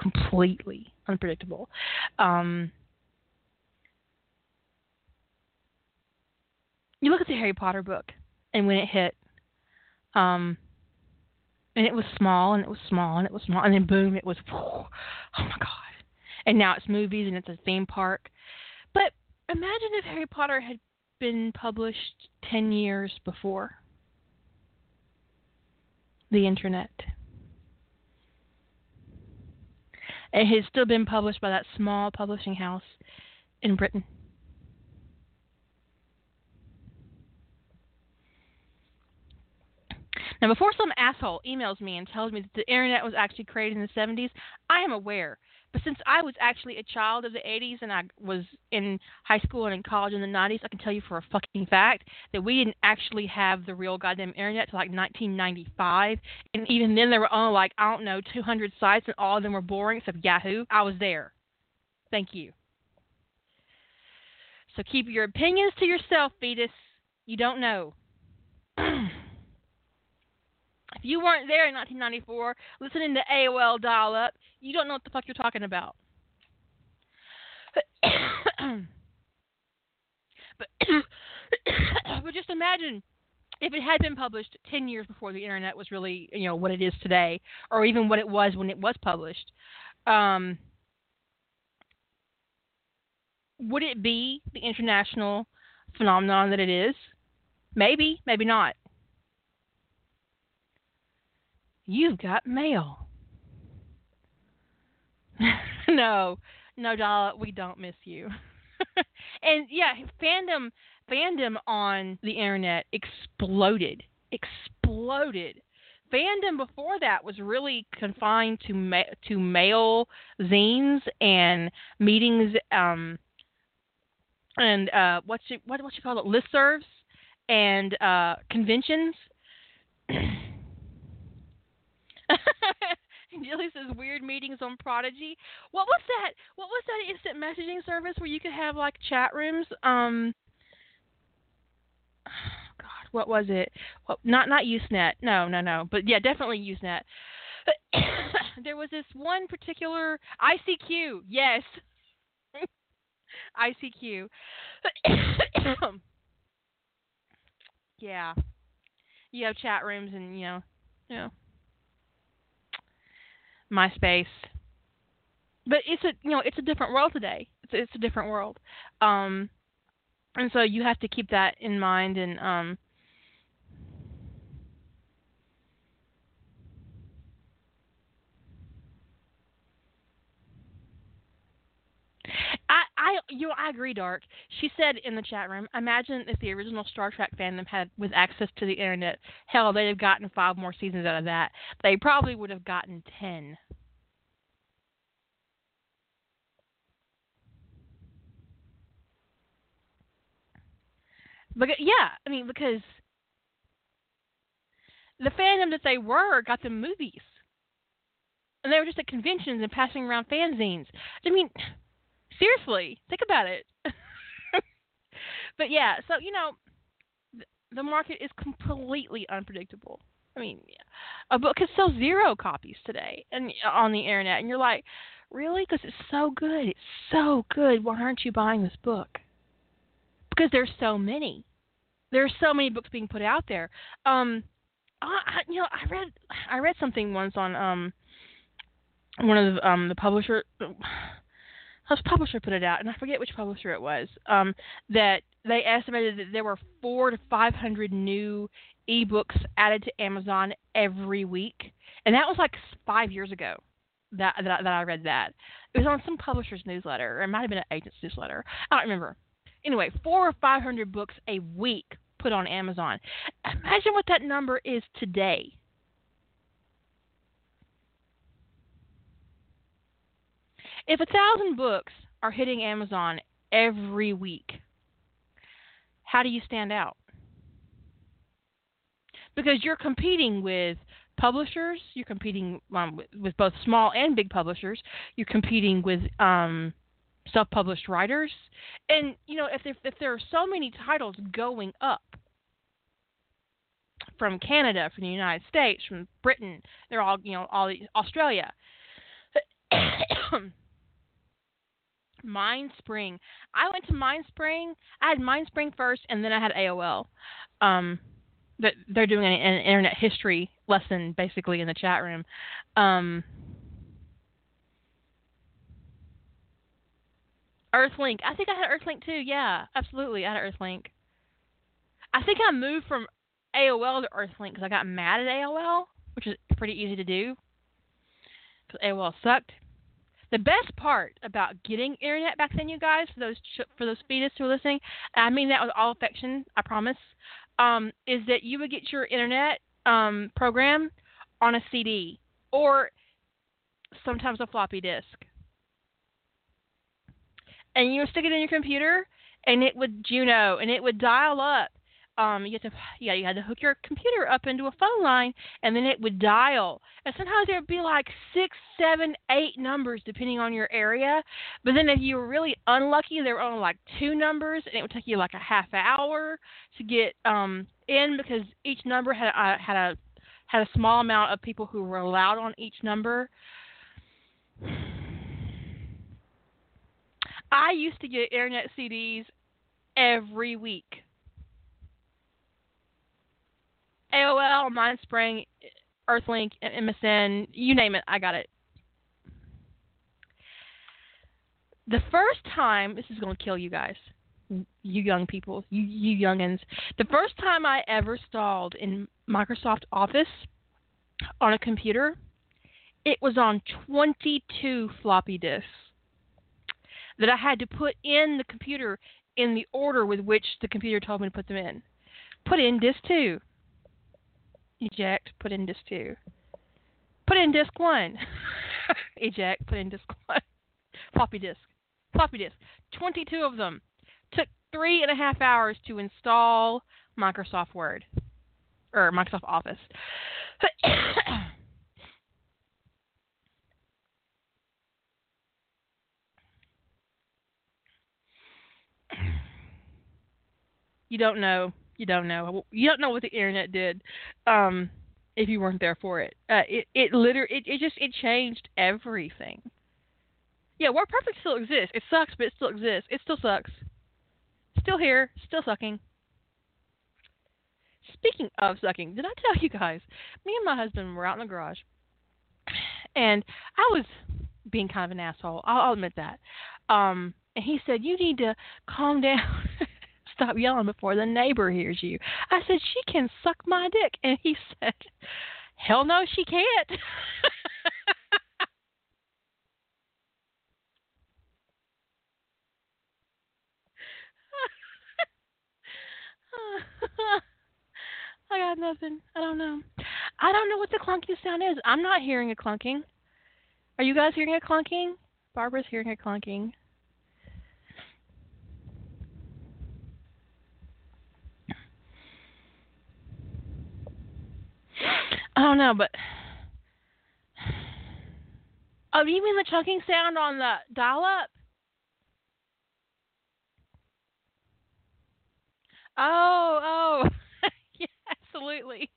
Completely unpredictable. Um you look at the Harry Potter book and when it hit, um, and it was small and it was small and it was small and then boom, it was oh my god! And now it's movies and it's a theme park. But imagine if Harry Potter had been published ten years before the internet. It has still been published by that small publishing house in Britain. Now, before some asshole emails me and tells me that the internet was actually created in the 70s, I am aware. But since I was actually a child of the 80s and I was in high school and in college in the 90s, I can tell you for a fucking fact that we didn't actually have the real goddamn internet till like 1995. And even then, there were only like, I don't know, 200 sites and all of them were boring except Yahoo. I was there. Thank you. So keep your opinions to yourself, fetus. You don't know. If you weren't there in 1994 listening to AOL dial up, you don't know what the fuck you're talking about. but, but just imagine if it had been published 10 years before the internet was really, you know, what it is today, or even what it was when it was published. Um, would it be the international phenomenon that it is? Maybe, maybe not. You've got mail. no, no, Dala, we don't miss you. and yeah, fandom fandom on the internet exploded, exploded. Fandom before that was really confined to ma- to mail zines and meetings, um, and uh, what you what what you call it, listservs and uh, conventions. Julie says weird meetings on Prodigy. What was that? What was that instant messaging service where you could have like chat rooms? Um, God, what was it? Well, not not Usenet. No, no, no. But yeah, definitely Usenet. there was this one particular ICQ. Yes, ICQ. yeah, you have chat rooms and you know, you know MySpace. But it's a you know it's a different world today. It's it's a different world, um, and so you have to keep that in mind and um, I, you know, I agree, Dark. She said in the chat room, imagine if the original Star Trek fandom had with access to the internet. Hell, they'd have gotten five more seasons out of that. They probably would have gotten ten. But yeah, I mean because the fandom that they were got the movies, and they were just at conventions and passing around fanzines. I mean Seriously, think about it. but yeah, so you know, the market is completely unpredictable. I mean, a book can sell zero copies today and on the internet, and you're like, really? Because it's so good. It's so good. Why aren't you buying this book? Because there's so many. There's so many books being put out there. Um, I, you know, I read I read something once on um one of the, um the publisher whose publisher put it out, and I forget which publisher it was, um, that they estimated that there were four to five hundred new ebooks added to Amazon every week, and that was like five years ago that that, that I read that. It was on some publisher's newsletter, or it might have been an agent's newsletter. I don't remember. Anyway, four or five hundred books a week put on Amazon. Imagine what that number is today. If a thousand books are hitting Amazon every week, how do you stand out? Because you're competing with publishers, you're competing um, with, both small and big publishers, you're competing with um, self-published writers, and you know if there, if there are so many titles going up from Canada, from the United States, from Britain, they're all you know all Australia. MindSpring. I went to MindSpring. I had MindSpring first, and then I had AOL. Um, that they're doing an, an, internet history lesson basically in the chat room. Um, Earthlink. I think I had Earthlink too. Yeah, absolutely. I had Earthlink. I think I moved from AOL to Earthlink because I got mad at AOL, which is pretty easy to do because AOL sucked. The best part about getting internet back then, you guys, for those for those fetuses who are listening, I mean that with all affection, I promise, um, is that you would get your internet um, program on a CD or sometimes a floppy disk, and you would stick it in your computer, and it would Juno, and it would dial up um, you had to yeah you had to hook your computer up into a phone line and then it would dial. And sometimes there would be like six seven eight numbers depending on your area. But then if you were really unlucky there were only like two numbers and it would take you like a half hour to get um in because each number had uh, had a had a small amount of people who were allowed on each number. I used to get internet CDs every week AOL, MindSpring, Earthlink, MSN, you name it, I got it. The first time, this is going to kill you guys, you young people, you, you youngins. The first time I ever stalled in Microsoft Office on a computer, it was on 22 floppy disks that I had to put in the computer in the order with which the computer told me to put them in. Put in disk 2, eject, put in disk two. Put in disk one. eject, put in disk one. Floppy disk. Floppy disk. 22 of them. Took three and a half hours to install Microsoft Word or Microsoft Office. you don't know you don't know. You don't know what the internet did um, if you weren't there for it. Uh, it it literally it, it just it changed everything. Yeah, WordPerfect still exists. It sucks, but it still exists. It still sucks. Still here, still sucking. Speaking of sucking, did I tell you guys? Me and my husband were out in the garage, and I was being kind of an asshole. I'll, I'll admit that. Um, and he said, "You need to calm down." Stop yelling before the neighbor hears you. I said, She can suck my dick. And he said, Hell no, she can't. I got nothing. I don't know. I don't know what the clunking sound is. I'm not hearing a clunking. Are you guys hearing a clunking? Barbara's hearing a clunking. I don't know, but oh, you mean the chucking sound on the dial-up? Oh, oh, yeah, absolutely.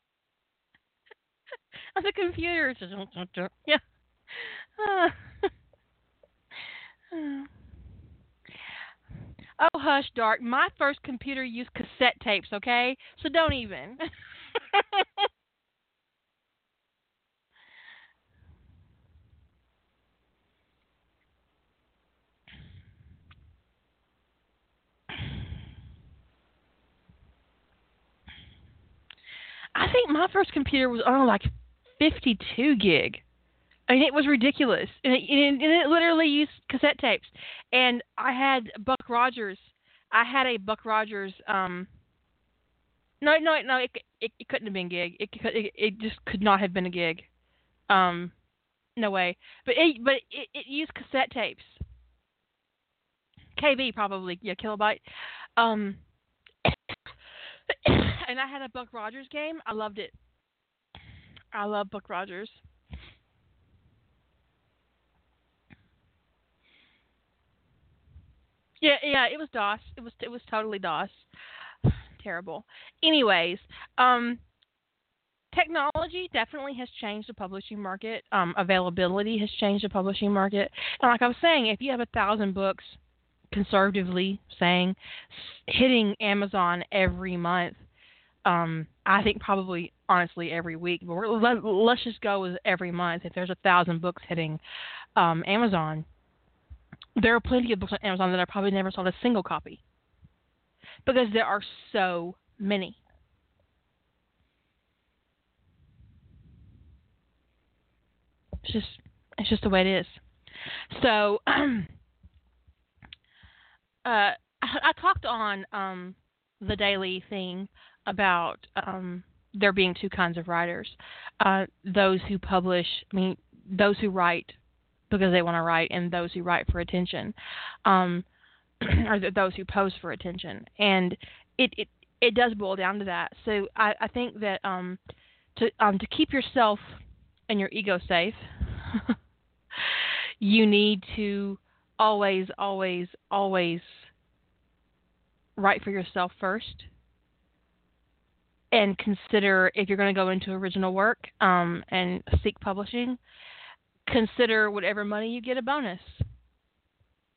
on the computer, yeah. Uh. Oh, hush, Dark. My first computer used cassette tapes, okay? So don't even. I think my first computer was on like 52 gig. I mean, it was ridiculous, and it, and it literally used cassette tapes. And I had Buck Rogers. I had a Buck Rogers. Um, no, no, no. It it, it couldn't have been gig. It, it it just could not have been a gig. Um, no way. But it but it, it used cassette tapes. KB probably yeah kilobyte. Um, and I had a Buck Rogers game. I loved it. I love Buck Rogers. Yeah, yeah, it was DOS. It was it was totally DOS. Terrible. Anyways, um, technology definitely has changed the publishing market. Um, availability has changed the publishing market. And like I was saying, if you have a thousand books conservatively saying hitting Amazon every month. Um, I think probably honestly every week, but let, us just go with every month. If there's a thousand books hitting um, Amazon, there are plenty of books on Amazon that I probably never sold a single copy because there are so many. It's just it's just the way it is. So, uh, I, I talked on um, the daily thing about um, there being two kinds of writers: uh, those who publish, I mean, those who write because they want to write, and those who write for attention, um, or those who pose for attention. And it, it it does boil down to that. So I, I think that um, to um, to keep yourself and your ego safe, you need to always, always, always write for yourself first and consider if you're going to go into original work um, and seek publishing, consider whatever money you get a bonus.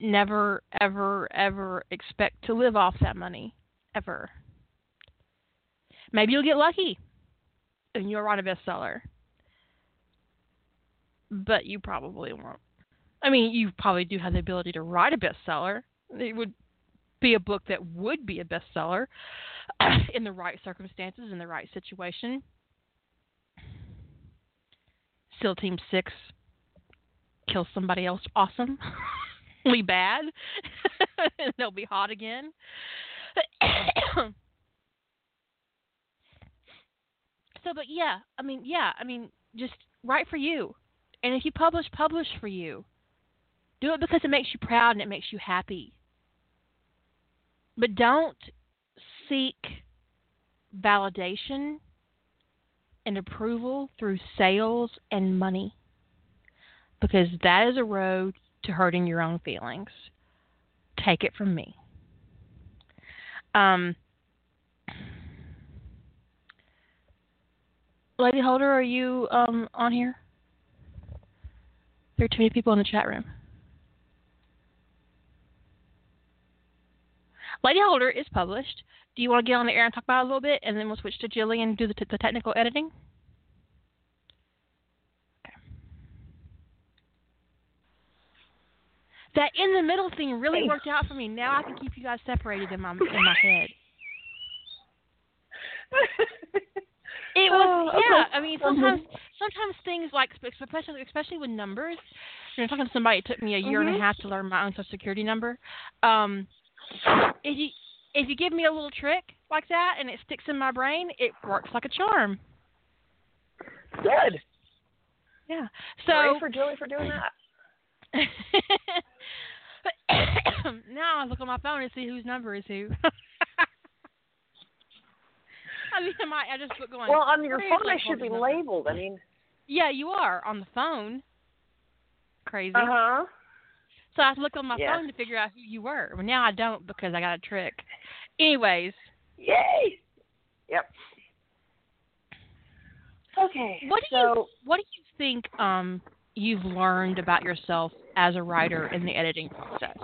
Never, ever, ever expect to live off that money, ever. Maybe you'll get lucky and you'll write a bestseller, but you probably won't. I mean, you probably do have the ability to write a bestseller. It would be a book that would be a bestseller in the right circumstances, in the right situation. SEAL Team 6 kills somebody else awesome, really bad, they'll be hot again. so, but yeah, I mean, yeah, I mean, just write for you. And if you publish, publish for you. Do it because it makes you proud and it makes you happy. But don't seek validation and approval through sales and money because that is a road to hurting your own feelings. Take it from me. Um, Lady Holder, are you um, on here? There are too many people in the chat room. Lady Holder is published. Do you want to get on the air and talk about it a little bit, and then we'll switch to Jillian and do the, t- the technical editing? Okay. That in the middle thing really worked out for me. Now I can keep you guys separated in my in my head. It was, oh, yeah. I mean, sometimes, sometimes things like, especially, especially with numbers. You know, talking to somebody, it took me a year mm-hmm. and a mm-hmm. half to learn my own social security number. Um, if you if you give me a little trick like that and it sticks in my brain, it works like a charm. Good. Yeah. So Sorry for Julie for doing that. now I look on my phone and see whose number is who. I mean, I might. I just put going. Well, on your phone, I should be number. labeled. I mean. Yeah, you are on the phone. Crazy. Uh huh. So I looked on my phone to figure out who you were. Well, now I don't because I got a trick. Anyways. Yay! Yep. Okay. What do so, you What do you think um, you've learned about yourself as a writer in the editing process?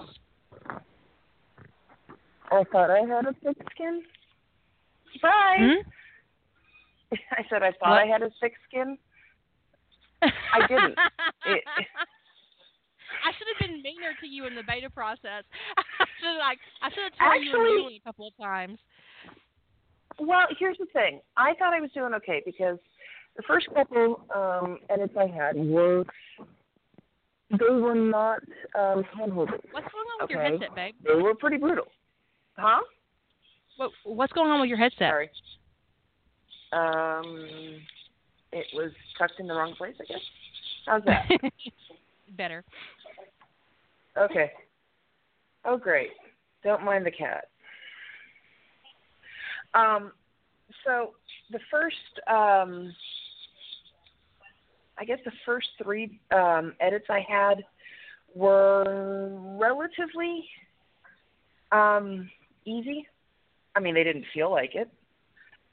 I thought I had a thick skin. Surprise! Hmm? I said I thought what? I had a thick skin. I didn't. it, I should have been meaner to you in the beta process. I should like I should have told Actually, you a couple of times. Well, here's the thing. I thought I was doing okay because the first couple um, edits I had were they were not um, handholding. What's going on with okay? your headset, babe? They were pretty brutal. Huh? What What's going on with your headset? Sorry. Um, it was tucked in the wrong place, I guess. How's that? Better. Okay. Oh, great. Don't mind the cat. Um, so the first, um, I guess the first three um, edits I had were relatively um, easy. I mean, they didn't feel like it.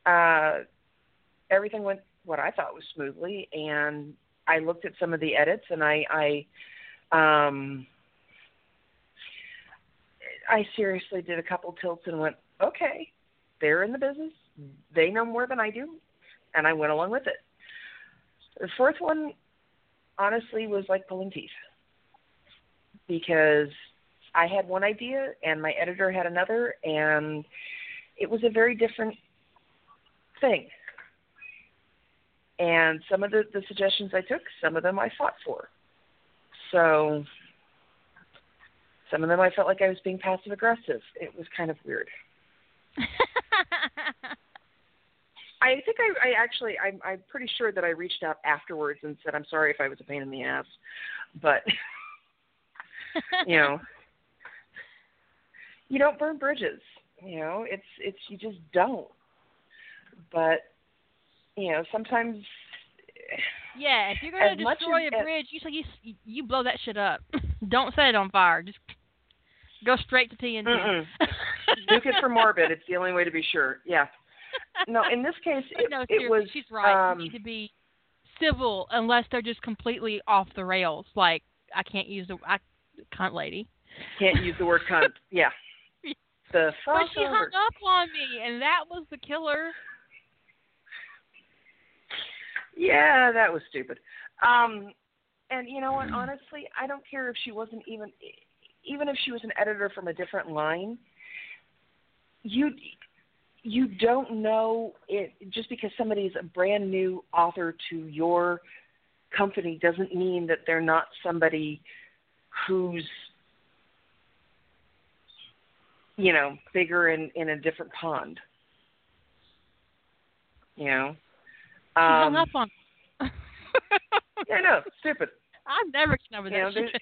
Uh, everything went what I thought was smoothly, and I looked at some of the edits, and I, I um, I seriously did a couple tilts and went, okay, they're in the business. They know more than I do. And I went along with it. The fourth one, honestly, was like pulling teeth because I had one idea and my editor had another, and it was a very different thing. And some of the, the suggestions I took, some of them I fought for. So Some of them I felt like I was being passive aggressive. It was kind of weird. I think I, I actually I'm I'm pretty sure that I reached out afterwards and said I'm sorry if I was a pain in the ass, but you know, you don't burn bridges. You know, it's it's you just don't. But you know, sometimes. Yeah, if you're gonna destroy a bridge, you say you you blow that shit up. don't set it on fire. Just go straight to TNT. Duke it for morbid. It's the only way to be sure. Yeah. No, in this case, it, no, it was. She's right. Um, you need to be civil unless they're just completely off the rails. Like I can't use the I, cunt lady. Can't use the word cunt. Yeah. The but she hung up on me, and that was the killer. Yeah, that was stupid. Um, and you know what? Honestly, I don't care if she wasn't even, even if she was an editor from a different line. You, you don't know it just because somebody's a brand new author to your company doesn't mean that they're not somebody who's you know, bigger in in a different pond. You know. Um, hung up on. yeah, no, stupid. I've never gotten over that shit.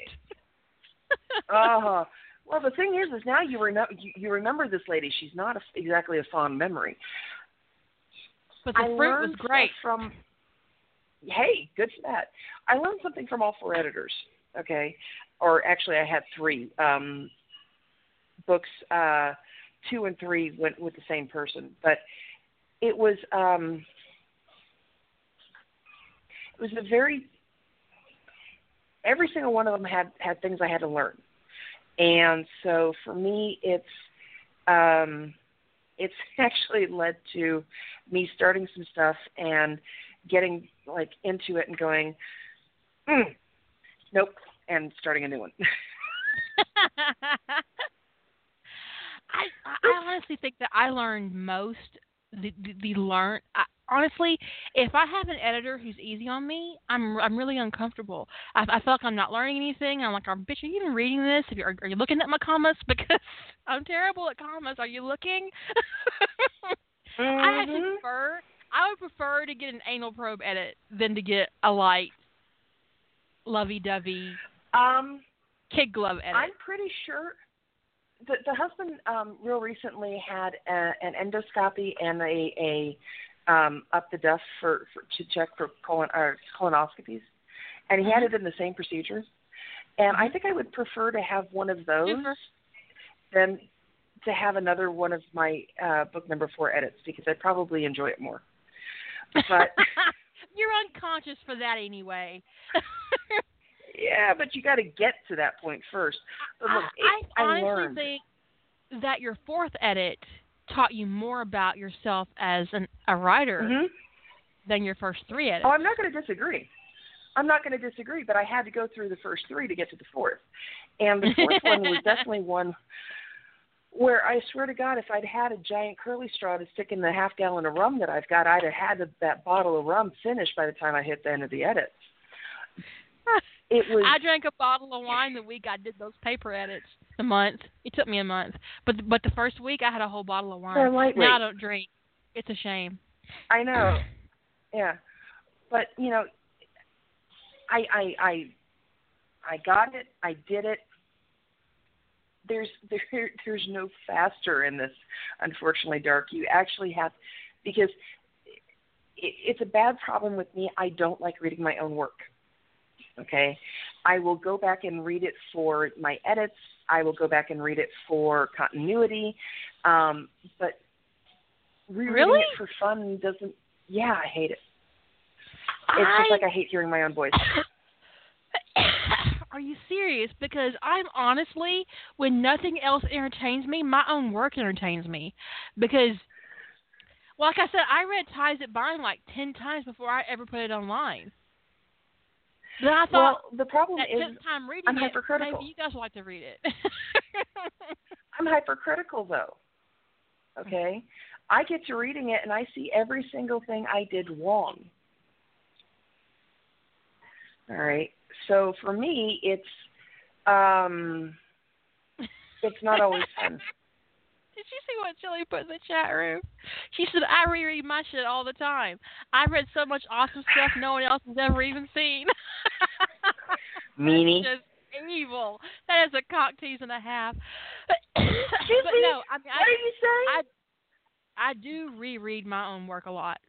Uh, well, the thing is, is now you, reno- you you remember this lady. She's not a, exactly a fond memory. But the I fruit was great. From hey, good for that. I learned something from all four editors. Okay, or actually, I had three. Um, books uh, two and three went with the same person, but it was um, it was a very every single one of them had had things I had to learn, and so for me, it's um, it's actually led to me starting some stuff and getting like into it and going, mm, nope, and starting a new one. I I honestly think that I learned most the the, the learn. I, honestly, if I have an editor who's easy on me, I'm I'm really uncomfortable. I, I feel like I'm not learning anything. I'm like, oh, bitch, are you even reading this? If you're, are you looking at my commas? Because I'm terrible at commas. Are you looking? mm-hmm. I actually prefer. I would prefer to get an anal probe edit than to get a light, lovey-dovey, um, kid glove edit. I'm pretty sure the, the husband um, real recently had a, an endoscopy and a, a um, up the duff for, for to check for colon or colonoscopies, and he had mm-hmm. it in the same procedure. And I mm-hmm. think I would prefer to have one of those Super. than to have another one of my uh, book number four edits because I'd probably enjoy it more. But you're unconscious for that anyway. Yeah, but you got to get to that point first. Look, I, I, I honestly learned. think that your fourth edit taught you more about yourself as an, a writer mm-hmm. than your first three edits. Oh, I'm not going to disagree. I'm not going to disagree, but I had to go through the first three to get to the fourth, and the fourth one was definitely one where I swear to God, if I'd had a giant curly straw to stick in the half gallon of rum that I've got, I'd have had that bottle of rum finished by the time I hit the end of the edits. It was. I drank a bottle of wine the week I did those paper edits. A month. It took me a month, but but the first week I had a whole bottle of wine. They're. Now I don't drink. It's a shame. I know. Yeah, but you know, I I I I got it. I did it. There's there there's no faster in this, unfortunately, Dark. You actually have because it, it's a bad problem with me. I don't like reading my own work. Okay. I will go back and read it for my edits. I will go back and read it for continuity. Um, but rereading really? it for fun doesn't. Yeah, I hate it. It's I... just like I hate hearing my own voice. Are you serious? Because I'm honestly, when nothing else entertains me, my own work entertains me. Because, well, like I said, I read Ties That Bind like ten times before I ever put it online. But I thought well, the problem is time reading I'm it, hypercritical. Maybe you guys like to read it. I'm hypercritical though. Okay, I get to reading it and I see every single thing I did wrong. All right. So for me, it's um, it's not always fun. Did you see what Chili put in the chat room? She said, I reread my shit all the time. I've read so much awesome stuff no one else has ever even seen. Meanie. That's just evil. That is a cock tease and a half. but Excuse me? no, I mean, what are you saying? I I do reread my own work a lot.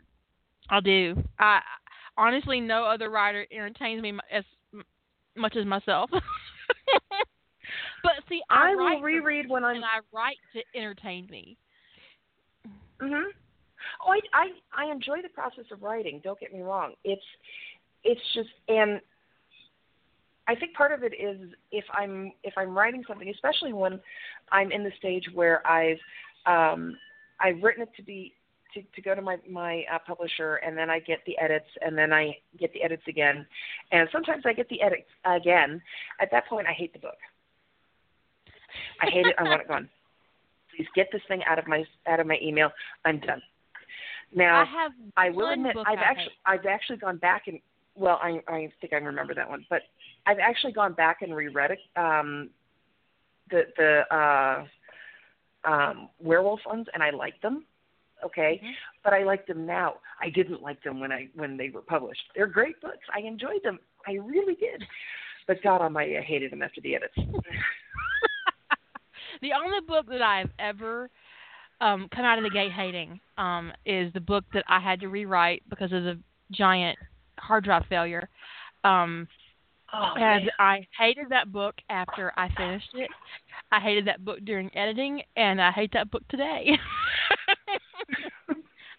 I do. I honestly, no other writer entertains me as much as myself. but see, I, I will reread when I'm and I write to entertain me. Mhm. Oh, I, I I enjoy the process of writing. Don't get me wrong. It's it's just and I think part of it is if I'm if I'm writing something, especially when I'm in the stage where I've um, I've written it to be to, to go to my my uh, publisher, and then I get the edits, and then I get the edits again, and sometimes I get the edits again. At that point, I hate the book. I hate it. I want it gone. Please get this thing out of my out of my email. I'm done. Now I have I will admit I've actually I've actually gone back and well I I think I remember that one, but I've actually gone back and reread it um the the uh um werewolf ones and I like them. Okay. Mhm. But I like them now. I didn't like them when I when they were published. They're great books. I enjoyed them. I really did. But God Almighty, I hated them after the edits. the only book that I've ever um come out of the gate hating um is the book that I had to rewrite because of the giant hard drive failure. Um oh, and man. I hated that book after I finished it. I hated that book during editing and I hate that book today.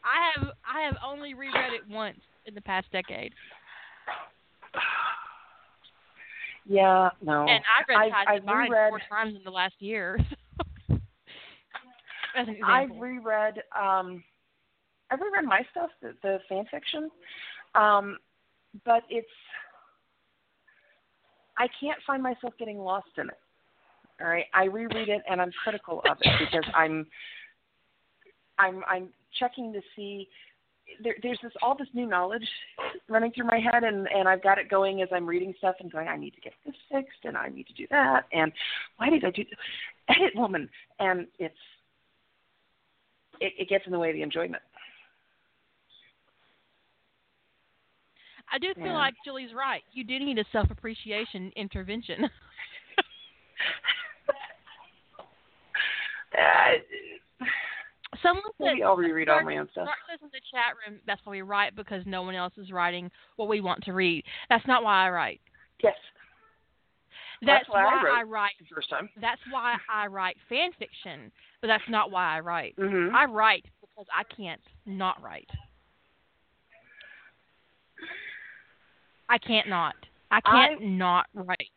I have I have only reread it once in the past decade. Yeah, no. And I read I've- Tides I've Mine reread- four times in the last year. I've reread um I've reread my stuff, the, the fan fiction. Um but it's I can't find myself getting lost in it. All right. I reread it and I'm critical of it because I'm I'm I'm checking to see there, there's this all this new knowledge running through my head and and I've got it going as I'm reading stuff and going I need to get this fixed and I need to do that and why did I do this? edit woman and it's it, it gets in the way of the enjoyment. I do feel Yeah. like Julie's right. You do need a self appreciation intervention. Uh, Someone said maybe I'll reread all my own stuff. Mark says in the chat room that's why we write because no one else is writing what we want to read. That's not why I write. Yes, That's, That's why I wrote. I write. the first time. That's why I write fan fiction, but that's not why I write. Mm-hmm. I write because I can't not write. I can't not. I can't I- not write.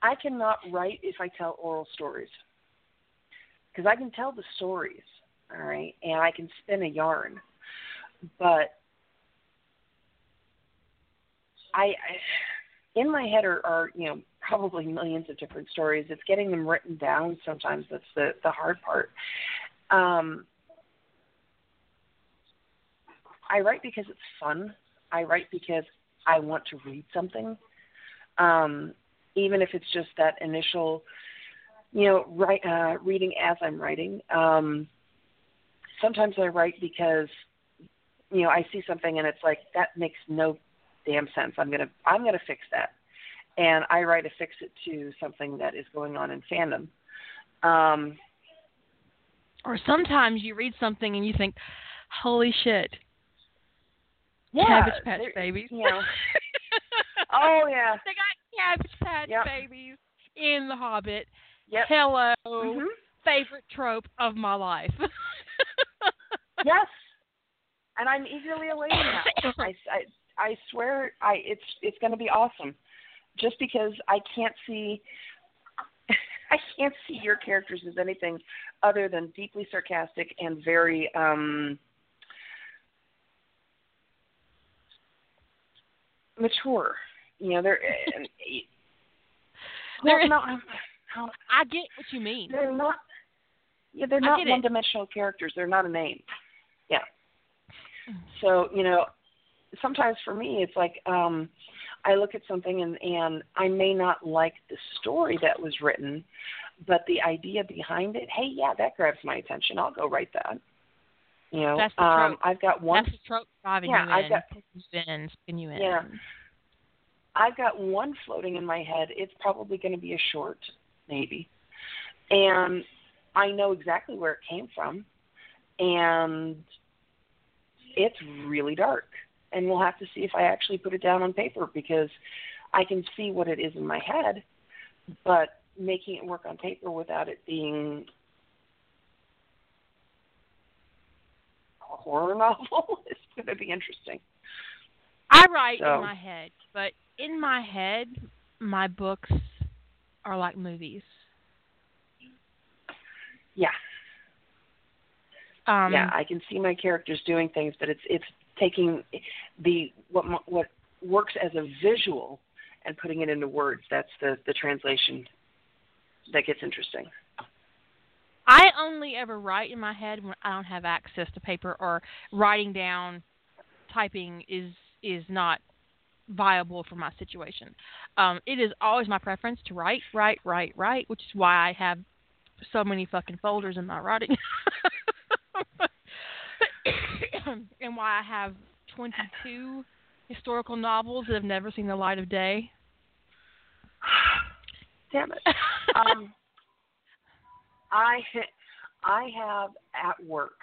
I cannot write if I tell oral stories. Because I can tell the stories, all right, and I can spin a yarn. But I, I in my head are, are, you know, probably millions of different stories. It's getting them written down sometimes that's the, the hard part. Um I write because it's fun. I write because I want to read something. Um even if it's just that initial, you know, write, uh, reading as I'm writing. Um, sometimes I write because, you know, I see something and it's like that makes no damn sense. I'm gonna I'm gonna fix that, and I write to fix it to something that is going on in fandom. Um, Or sometimes you read something and you think, "Holy shit, yeah, Cabbage Patch Babies!" You know, oh yeah, they got Cabbage Patch Yep. Babies in The Hobbit. Yep. Hello, hmm favorite trope of my life. Yes, and I'm eagerly awaiting that. I, I, I swear, I it's it's going to be awesome. Just because I can't see, I can't see your characters as anything other than deeply sarcastic and very um mature. You know, they're well, no, I'm- how- I get what you mean. they're not. Yeah, they're not one-dimensional characters. They're not a name. Yeah. So you know, sometimes for me, it's like um, I look at something and and I may not like the story that was written, but the idea behind it, hey, yeah, that grabs my attention. I'll go write that. You know, That's the um, trope. I've got one. That's the trope driving Yeah, you I've in, got- in, spin you in. Yeah. I've got one floating in my head. It's probably going to be a short, maybe, and I know exactly where it came from, and it's really dark. And we'll have to see if I actually put it down on paper because I can see what it is in my head, but making it work on paper without it being a horror novel is going to be interesting. I write So- in my head, but in my head, my books are like movies. Yeah, Um, yeah, I can see my characters doing things, but it's it's taking the what what works as a visual and putting it into words. That's the the translation that gets interesting. I only ever write in my head when I don't have access to paper or writing down, typing is is not viable for my situation. Um, it is always my preference to write, write, write, write, which is why I have so many fucking folders in my writing, and why I have twenty-two historical novels that have never seen the light of day. Damn it. Um, I I have at work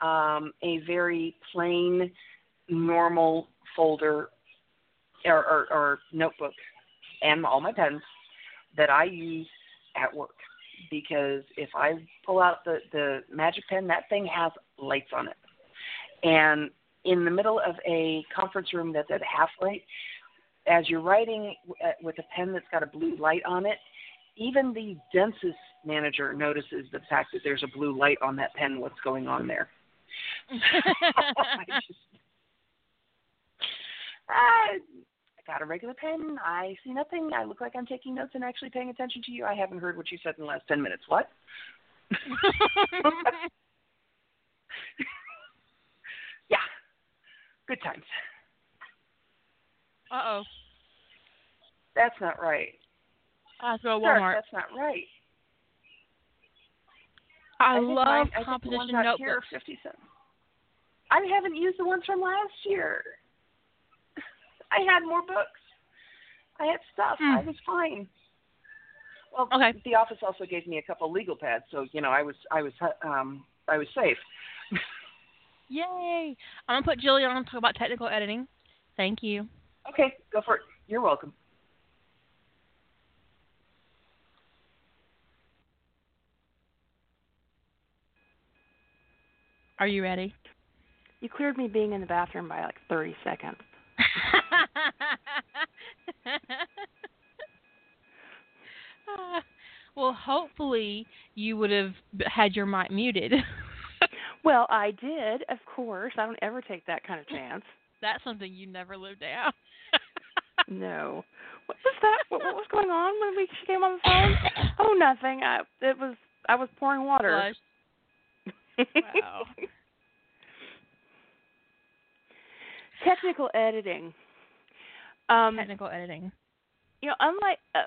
um, a very plain, normal folder or, or, or notebook and all my pens that I use at work because if I pull out the the magic pen, that thing has lights on it, and in the middle of a conference room that's at half light, as you're writing uh, with a pen that's got a blue light on it, even the densest manager notices the fact that there's a blue light on that pen. What's going on there? I just, I, I got a regular pen. I see nothing. I look like I'm taking notes and actually paying attention to you. I haven't heard what you said in the last ten minutes. What? yeah. Good times. uh oh, That's not right. I have to go to Sir, Walmart. that's not right. I, think love mine- I composition notebooks. here are fifty cents. I haven't used the ones from last year. I had more books. I had stuff. Hmm. I was fine. Well, Okay. the office also gave me a couple legal pads, so you know I was I was um I was safe. Yay! I'm gonna put Jillian on to talk about technical editing. Thank you. okay, go for it. You're welcome. Are you ready? You cleared me being in the bathroom by like 30 seconds. well, hopefully you would have had your mic muted. Well, I did, of course. I don't ever take that kind of chance. That's something you never live down. No. What was that? What, what was going on when we she came on the phone? Oh, nothing. I it was I was pouring water. Wow. Technical editing. Um, Technical editing. you know, unlike uh,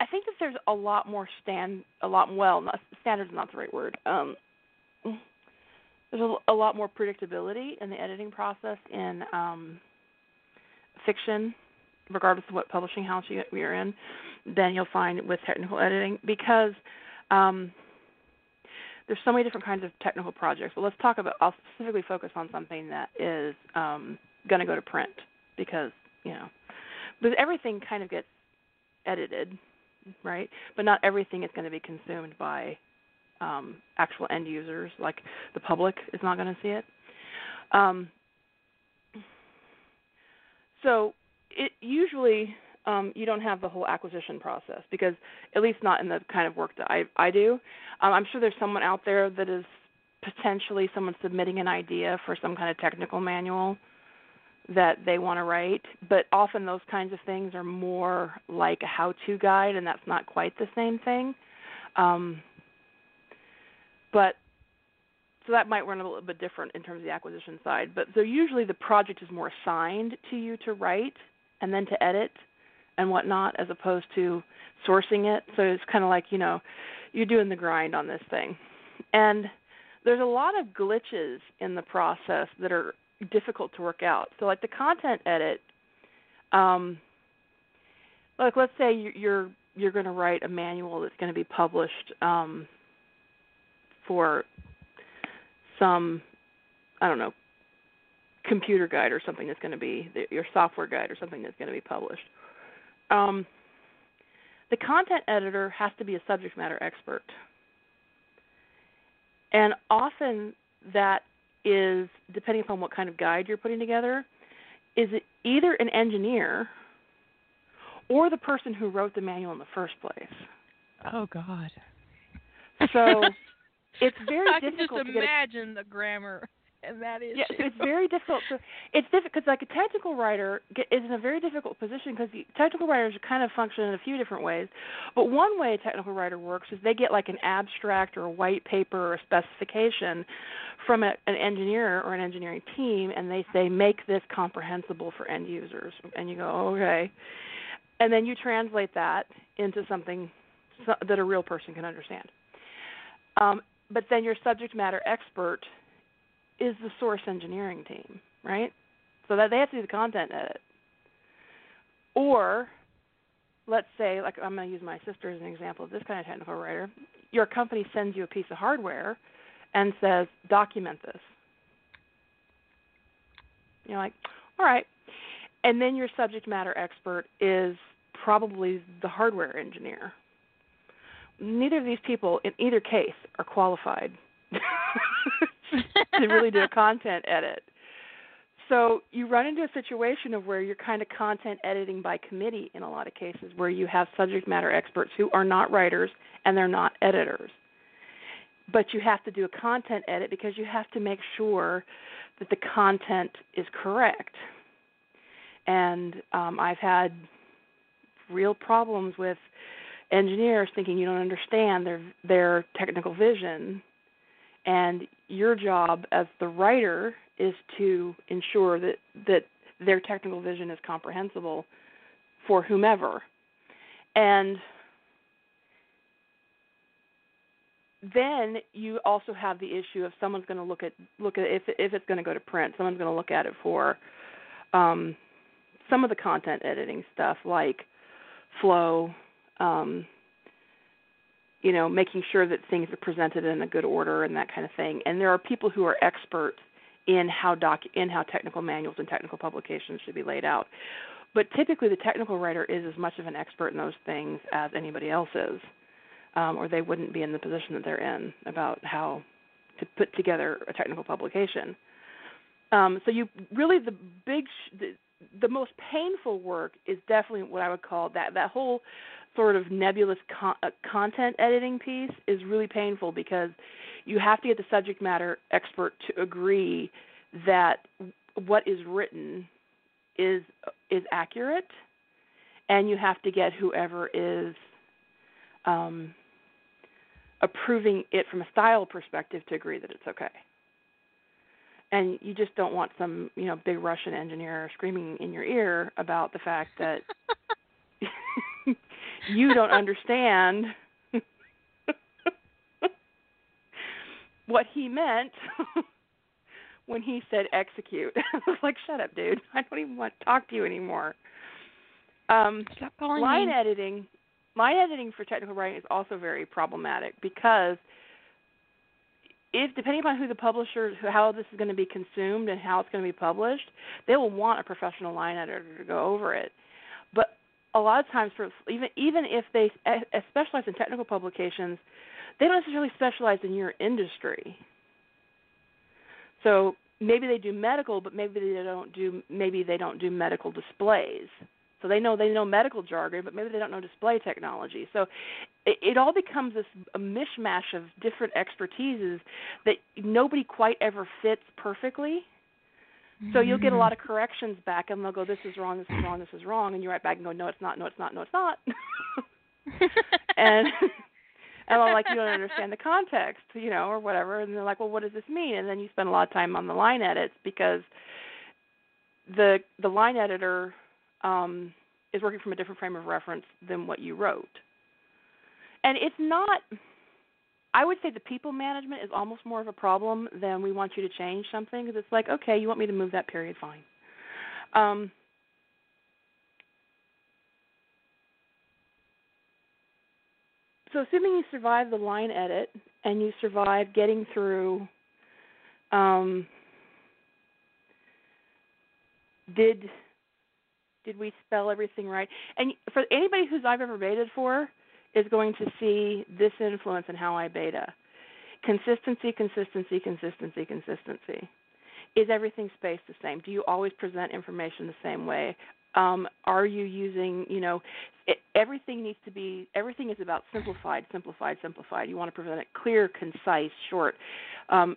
I think that there's a lot more stand a lot well, not standard is not the right word. Um there's a, a lot more predictability in the editing process in um fiction, regardless of what publishing house you, you're in, than you'll find with technical editing because um there's so many different kinds of technical projects. But let's talk about. I'll specifically focus on something that is um, going to go to print because you know, because everything kind of gets edited, right? But not everything is going to be consumed by um, actual end users. Like the public is not going to see it. Um, so it usually um, you don't have the whole acquisition process because at least not in the kind of work that I I do. Um, I'm sure there's someone out there that is potentially someone submitting an idea for some kind of technical manual that they want to write, but often those kinds of things are more like a how-to guide, and that's not quite the same thing. Um, but so that might run a little bit different in terms of the acquisition side. But so usually the project is more assigned to you to write and then to edit and whatnot, as opposed to sourcing it. So it's kind of like you know, you're doing the grind on this thing, and there's a lot of glitches in the process that are difficult to work out. So like the content edit, um, like let's say you're you're going to write a manual that's going to be published um, for some I don't know computer guide or something that's going to be your software guide or something that's going to be published. Um, the content editor has to be a subject matter expert. And often that is, depending upon what kind of guide you're putting together, is it either an engineer or the person who wrote the manual in the first place. Oh God. So it's very I difficult can just to imagine the grammar and that is. Yeah, so it's very difficult. So it's difficult because like a technical writer is in a very difficult position because technical writers kind of function in a few different ways. But one way a technical writer works is they get like an abstract or a white paper or a specification from a, an engineer or an engineering team, and they say make this comprehensible for end users, and you go okay, and then you translate that into something that a real person can understand. Um, but then your subject matter expert is the source engineering team, right? So that they have to do the content edit. Or let's say, like I'm going to use my sister as an example of this kind of technical writer. Your company sends you a piece of hardware and says, document this. You're like, all right. And then your subject matter expert is probably the hardware engineer. Neither of these people, in either case, are qualified to really do a content edit. So you run into a situation of where you're kind of content editing by committee in a lot of cases, where you have subject matter experts who are not writers and they're not editors. But you have to do a content edit because you have to make sure that the content is correct. And um, I've had real problems with engineers thinking you don't understand their their technical vision and your job as the writer is to ensure that that their technical vision is comprehensible for whomever. And then you also have the issue of someone's going to look at look at if if it's going to go to print someone's going to look at it for um, some of the content editing stuff like flow um, you know, making sure that things are presented in a good order and that kind of thing. And there are people who are experts in how doc in how technical manuals and technical publications should be laid out. But typically, the technical writer is as much of an expert in those things as anybody else is, um, or they wouldn't be in the position that they're in about how to put together a technical publication. Um, so you really the big sh- the, the most painful work is definitely what I would call that that whole sort of nebulous con- uh, content editing piece is really painful because you have to get the subject matter expert to agree that what is written is is accurate, and you have to get whoever is um, approving it from a style perspective to agree that it's okay. And you just don't want some you know big Russian engineer screaming in your ear about the fact that you don't understand what he meant when he said execute. I was like, shut up, dude. I don't even want to talk to you anymore. Um, line me. editing, line editing for technical writing is also very problematic because if depending upon who the publisher, how this is going to be consumed and how it's going to be published, they will want a professional line editor to go over it. A lot of times for even even if they eh, eh, specialize in technical publications, they don't necessarily specialize in your industry. So maybe they do medical, but maybe they don't do maybe they don't do medical displays. So they know they know medical jargon, but maybe they don't know display technology. So it, it all becomes this a mishmash of different expertises that nobody quite ever fits perfectly. So you'll get a lot of corrections back, and they'll go, "This is wrong. This is wrong. This is wrong," and you write back and go, "No, it's not. No, it's not. No, it's not." and and I'm like, "You don't understand the context, you know, or whatever." And they're like, "Well, what does this mean?" And then you spend a lot of time on the line edits because the the line editor um, is working from a different frame of reference than what you wrote. And it's not. I would say the people management is almost more of a problem than we want you to change something because it's like, okay, you want me to move that period, fine. Um, so assuming you survive the line edit and you survive getting through um, did did we spell everything right and for anybody who's i've ever baited for is going to see this influence in how i beta. Consistency consistency consistency consistency. Is everything spaced the same? Do you always present information the same way? Um, are you using you know it, everything needs to be everything is about simplified simplified simplified. You want to present it clear concise short. Um,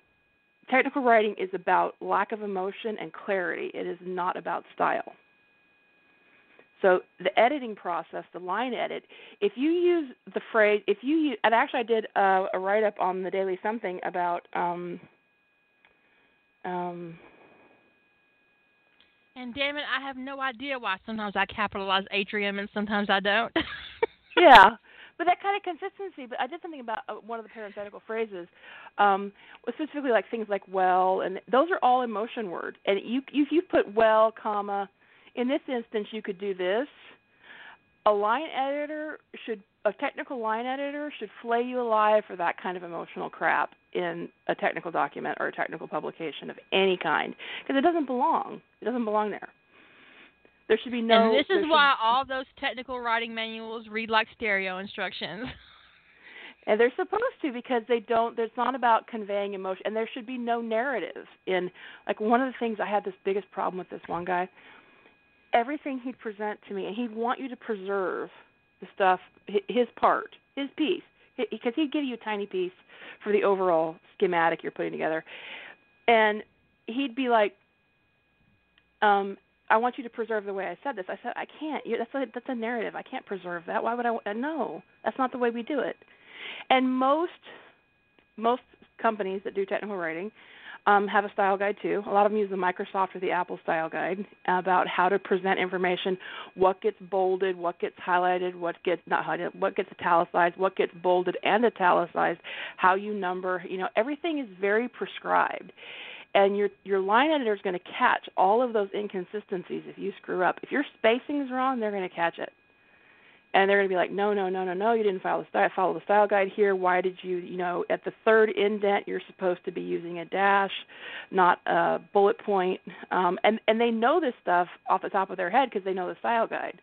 technical writing is about lack of emotion and clarity. It is not about style so the editing process the line edit if you use the phrase if you use and actually i did a, a write up on the daily something about um, um, and damn it, I have no idea why sometimes I capitalize atrium and sometimes I don't. yeah, but that kind of consistency. But I did something about uh, one of the parenthetical phrases, um, specifically like things like well, and those are all emotion words. And you if you put well, comma, in this instance you could do this. A line editor should a technical line editor should flay you alive for that kind of emotional crap in a technical document or a technical publication of any kind because it doesn't belong. It doesn't belong there. There should be no. And this is should, why all those technical writing manuals read like stereo instructions. And they're supposed to because they don't. It's not about conveying emotion, and there should be no narrative in. Like one of the things I had this biggest problem with this one guy. Everything he'd present to me, and he'd want you to preserve the stuff, his part, his piece, because he'd give you a tiny piece for the overall schematic you're putting together, and he'd be like, um, "I want you to preserve the way I said this." I said, "I can't. That's a that's a narrative. I can't preserve that. Why would I? Uh, no, that's not the way we do it." And most most companies that do technical writing um, have a style guide too. A lot of them use the Microsoft or the Apple style guide about how to present information, what gets bolded, what gets highlighted, what gets not highlighted, what gets italicized, what gets bolded and italicized, how you number. You know, everything is very prescribed. And your your line editor is going to catch all of those inconsistencies if you screw up. If your spacing is wrong, they're going to catch it and they're going to be like, no, no, no, no, no, you didn't follow the style, follow the style guide here. Why did you, you know, at the third indent, you're supposed to be using a dash, not a bullet point. Um, and and they know this stuff off the top of their head because they know the style guide,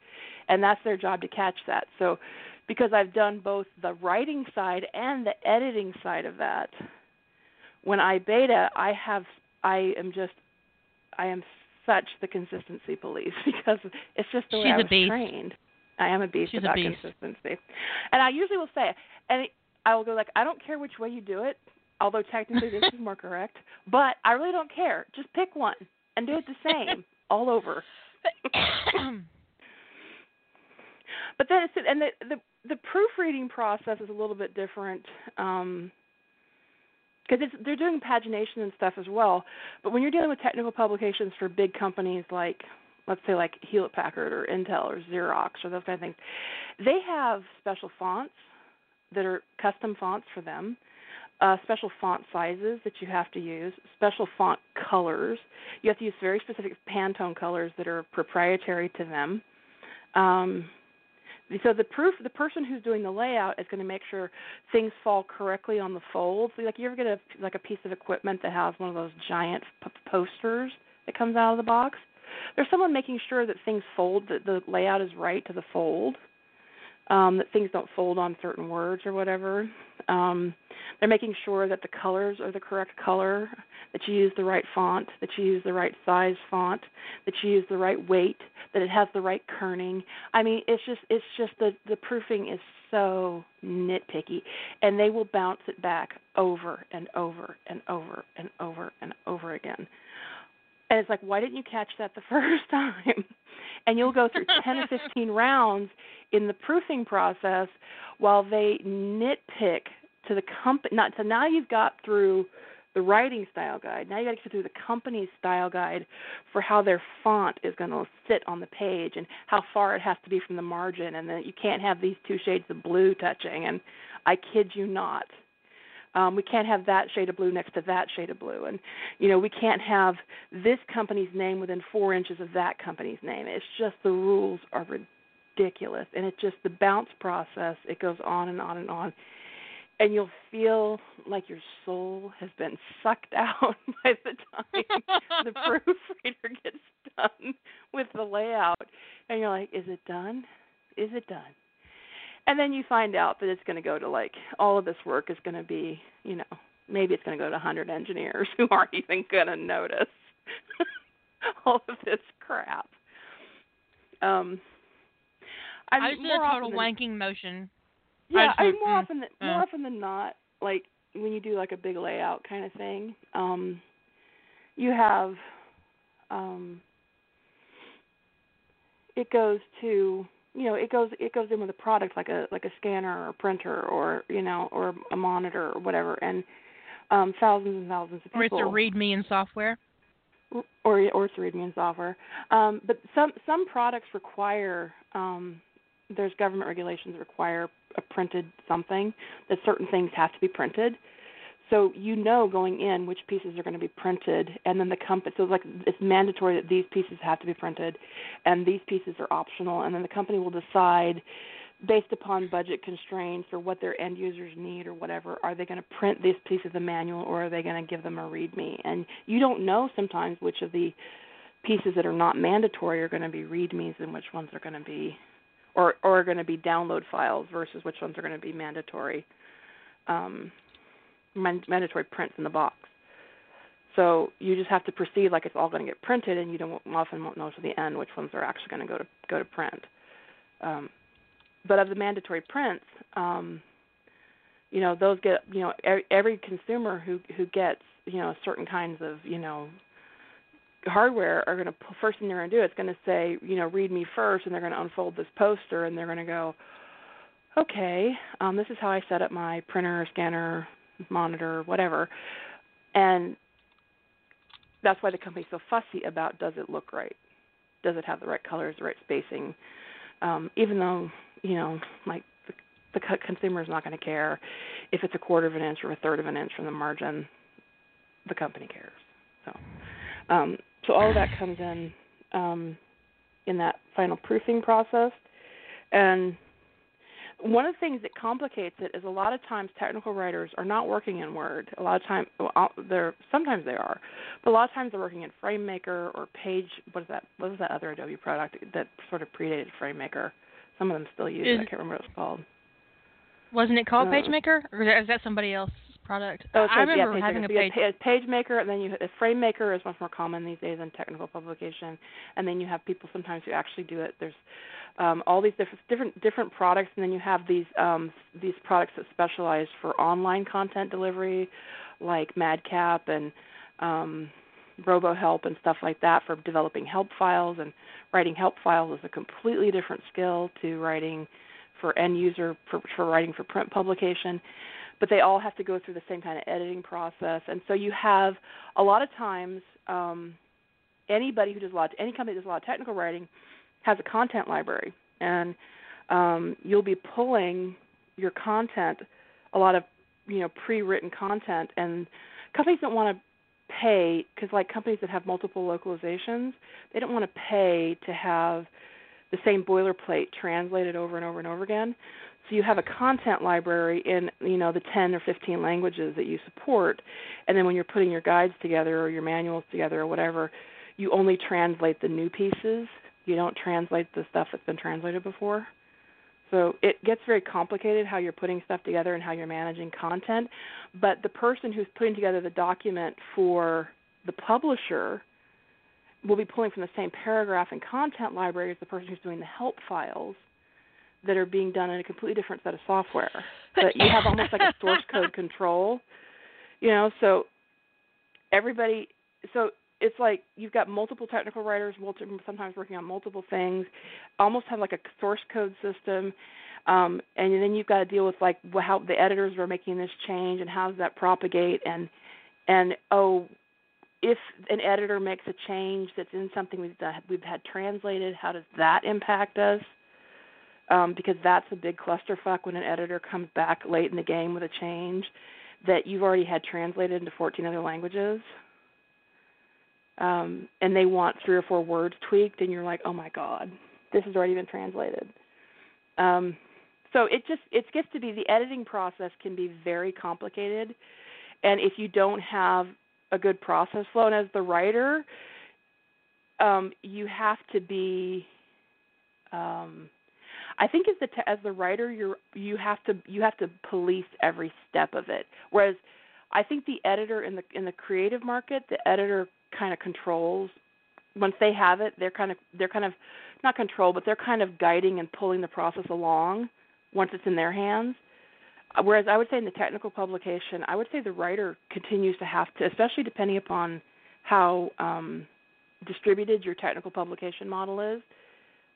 and that's their job to catch that. So, because I've done both the writing side and the editing side of that, when I beta, I have, I am just, I am such the consistency police because it's just the way She's I was trained. I am a beast She's a about beast. consistency. And I usually will say, and I will go like, I don't care which way you do it, although technically this is more correct, but I really don't care. Just pick one and do it the same all over. but then it's and the the the proofreading process is a little bit different. Um, because it's they're doing pagination and stuff as well. But when you're dealing with technical publications for big companies like let's say like Hewlett Packard or Intel or Xerox or those kind of things, they have special fonts that are custom fonts for them, uh, special font sizes that you have to use, special font colors. You have to use very specific Pantone colors that are proprietary to them. Um, so the proof, the person who's doing the layout is going to make sure things fall correctly on the folds. Like you ever get a like a piece of equipment that has one of those giant p- posters that comes out of the box? There's someone making sure that things fold, that the layout is right to the fold, um, that things don't fold on certain words or whatever. Um, they're making sure that the colors are the correct color, that you use the right font, that you use the right size font, that you use the right weight, that it has the right kerning. I mean, it's just it's just the the proofing is so nitpicky, and they will bounce it back over and over and over and over and over again. And it's like, why didn't you catch that the first time? And you'll go through 10 or 15 rounds in the proofing process while they nitpick to the company. Not so now you've got through the writing style guide. Now you got to get through the company's style guide for how their font is going to sit on the page and how far it has to be from the margin, and then you can't have these two shades of blue touching. And I kid you not, um, we can't have that shade of blue next to that shade of blue, and you know we can't have this company's name within four inches of that company's name. It's just the rules are ridiculous, and it's just the bounce process. It goes on and on and on. And you'll feel like your soul has been sucked out by the time the proofreader gets done with the layout. And you're like is it done? Is it done and then you find out that it's going to go to like all of this work is going to be you know maybe it's going to go to 100 engineers who aren't even going to notice all of this crap um I'm I just did a total wanking motion yeah, I, more mm, often than, uh. more often than not, like when you do like a big layout kind of thing, um, you have um, it goes to you know it goes it goes in with a product like a like a scanner or a printer or you know or a monitor or whatever. And um thousands and thousands of people or it's a readme in software? Or or it's a readme in software. Um but some some products require um there's government regulations that require a printed something that certain things have to be printed. So you know going in which pieces are going to be printed, and then the company. So it's like it's mandatory that these pieces have to be printed, and these pieces are optional, and then the company will decide based upon budget constraints or what their end users need or whatever, are they going to print this piece of the manual or are they going to give them a README? And you don't know sometimes which of the pieces that are not mandatory are going to be READMEs and which ones are going to be or or are going to be download files versus which ones are going to be mandatory um, mandatory prints in the box. So you just have to proceed like it's all going to get printed, and you don't often won't know to the end which ones are actually going to go to go to print. Um, but of the mandatory prints, um, you know those get you know every, every consumer who who gets you know certain kinds of you know hardware are going to first thing they're going to do it's going to say you know read me first and they're going to unfold this poster and they're going to go okay um, this is how i set up my printer scanner monitor whatever. And that's why the company's so fussy about does it look right? Does it have the right colors the right spacing? Um, even though you know like the, the consumer is not going to care. If it's a quarter of an inch or a third of an inch from the margin the company cares. So um, so all of that comes in um, in that final proofing process. And one of the things that complicates it is a lot of times technical writers are not working in Word. A lot of times well, they're sometimes they are, but a lot of times they're working in FrameMaker or Page. What is that? What is that other Adobe product that sort of predated FrameMaker? Some of them still use is, it. I can't remember what it's called. Wasn't it called uh, PageMaker, or is that somebody else? Product. Oh, I remember yeah, having a page. Yeah, page maker, and then you a frame maker is much more common these days in technical publication, and then you have people sometimes who actually do it. There's um, all these different different different products, and then you have these um, these products that specialize for online content delivery, like Madcap and um, RoboHelp and stuff like that for developing help files. And writing help files is a completely different skill to writing for end user for, for writing for print publication but they all have to go through the same kind of editing process. And so you have a lot of times um, anybody who does a lot, any company that does a lot of technical writing has a content library, and um, you'll be pulling your content, a lot of you know pre-written content, and companies don't want to pay because like companies that have multiple localizations, they don't want to pay to have the same boilerplate translated over and over and over again. So you have a content library in you know the 10 or 15 languages that you support, and then when you're putting your guides together or your manuals together or whatever, you only translate the new pieces. You don't translate the stuff that's been translated before. So it gets very complicated how you're putting stuff together and how you're managing content. But the person who's putting together the document for the publisher will be pulling from the same paragraph and content library as the person who's doing the help files that are being done in a completely different set of software. But you have almost like a source code control, you know. So everybody, so it's like you've got multiple technical writers, sometimes working on multiple things, almost have like a source code system, um, and then you've got to deal with like how the editors are making this change and how does that propagate and and oh, if an editor makes a change that's in something we've done, we've had translated, how does that impact us? Um, because that's a big clusterfuck when an editor comes back late in the game with a change that you've already had translated into 14 other languages. Um, and they want three or four words tweaked, and you're like, oh my god, this has already been translated. Um, so it just it gets to be the editing process can be very complicated, and if you don't have a good process flow, and as the writer, um, you have to be. I think as the as the writer, you're you have to you have to police every step of it. Whereas, I think the editor in the in the creative market, the editor kind of controls. Once they have it, they're kind of they're kind of not control, but they're kind of guiding and pulling the process along once it's in their hands. Whereas I would say in the technical publication, I would say the writer continues to have to, especially depending upon how um, distributed your technical publication model is.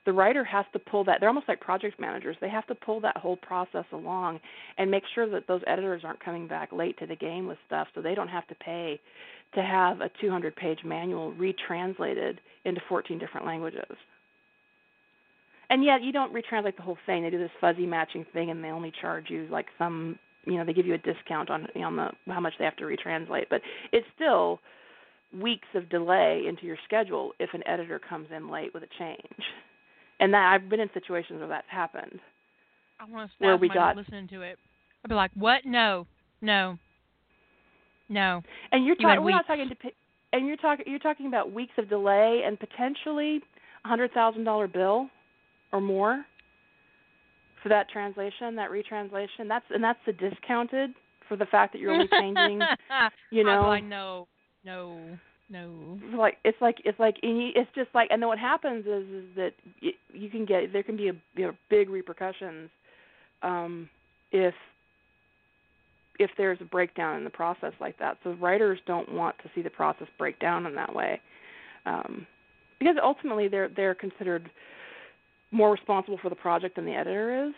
The writer has to pull that. They're almost like project managers. They have to pull that whole process along and make sure that those editors aren't coming back late to the game with stuff, so they don't have to pay to have a 200-page manual retranslated into 14 different languages and yet you don't retranslate the whole thing. They do this fuzzy matching thing, and they only charge you like some, you know, they give you a discount on on the how much they have to retranslate. But it's still weeks of delay into your schedule if an editor comes in late with a change. And that I've been in situations where that's happened. I want to where we got listening to it. I'd be like, "What? No, no, no." And you're talking. we're not talking to. And you're talking. You're talking about weeks of delay and potentially a hundred thousand dollar bill or more for that translation, that retranslation. That's and that's the discounted for the fact that you're only changing. you know, I know, no, no. Like it's like it's like it's just like and then what happens is is that you can get there can be a you know big repercussions um, if if there's a breakdown in the process like that. So writers don't want to see the process break down in that way, um, because ultimately they're they're considered more responsible for the project than the editor is.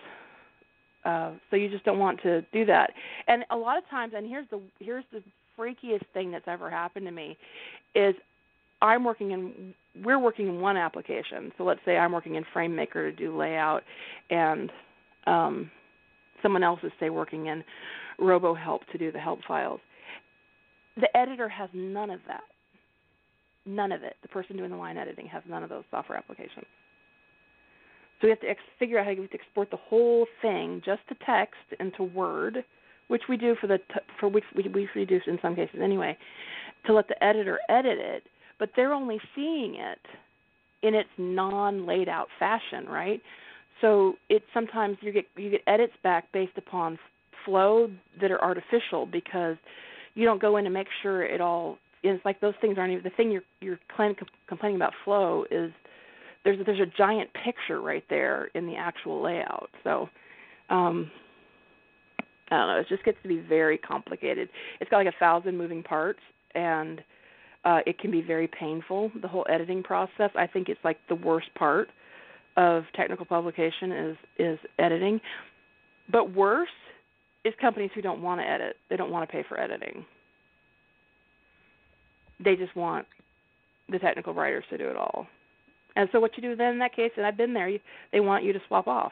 Uh, so you just don't want to do that. And a lot of times, and here's the here's the freakiest thing that's ever happened to me, is I'm working in we're working in one application. So let's say I'm working in FrameMaker to do layout, and um, someone else is say working in RoboHelp to do the help files. The editor has none of that. None of it. The person doing the line editing has none of those software applications. So we have to ex- figure out how to export the whole thing just to text into Word, which we do for the for which we we reduce in some cases anyway, to let the editor edit it. But they're only seeing it in its non-laid out fashion, right? So it sometimes you get you get edits back based upon flow that are artificial because you don't go in and make sure it all. It's like those things aren't even the thing you're you're complaining about flow is there's there's a giant picture right there in the actual layout. So um I don't know, it just gets to be very complicated. It's got like a thousand moving parts and uh it can be very painful, the whole editing process. I think it's like the worst part of technical publication is is editing. But worse is companies who don't want to edit. They don't want to pay for editing. They just want the technical writers to do it all. And so what you do then in that case, and I've been there, you, they want you to swap off.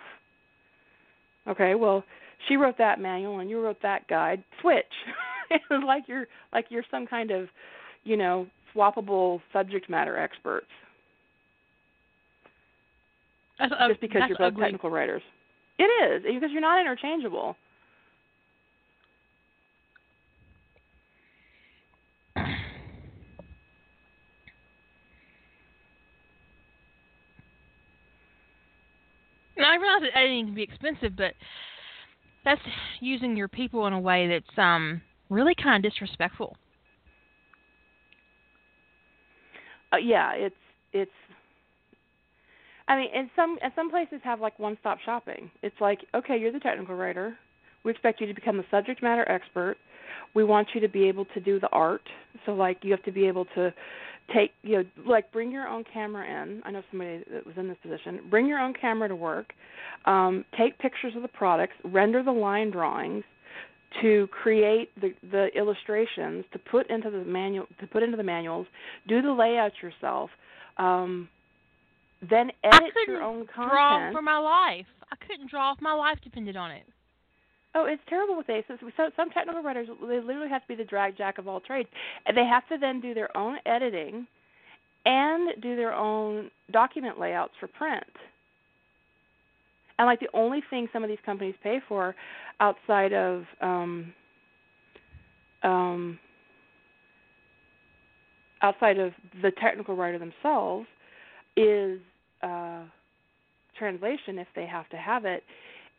Okay, well, she wrote that manual and you wrote that guide. Switch. it's like you're like you're some kind of, you know, swappable subject matter experts. That's, Just because you're both ugly. technical writers. It is because you're not interchangeable. Now I realize that editing can be expensive, but that's using your people in a way that's um really kind of disrespectful. Uh, yeah, it's it's. I mean, and some and some places have like one-stop shopping. It's like, okay, you're the technical writer. We expect you to become the subject matter expert. We want you to be able to do the art. So like, you have to be able to take you know like bring your own camera in i know somebody that was in this position bring your own camera to work um, take pictures of the products render the line drawings to create the the illustrations to put into the manual to put into the manuals, do the layout yourself, um, then edit your own content. draw for my life. I couldn't draw if my life depended on it. Oh, it's terrible with ACES. So some technical writers, they literally have to be the drag jack of all trades, and they have to then do their own editing and do their own document layouts for print. And like the only thing some of these companies pay for outside of um, um, outside of the technical writer themselves is uh, translation if they have to have it.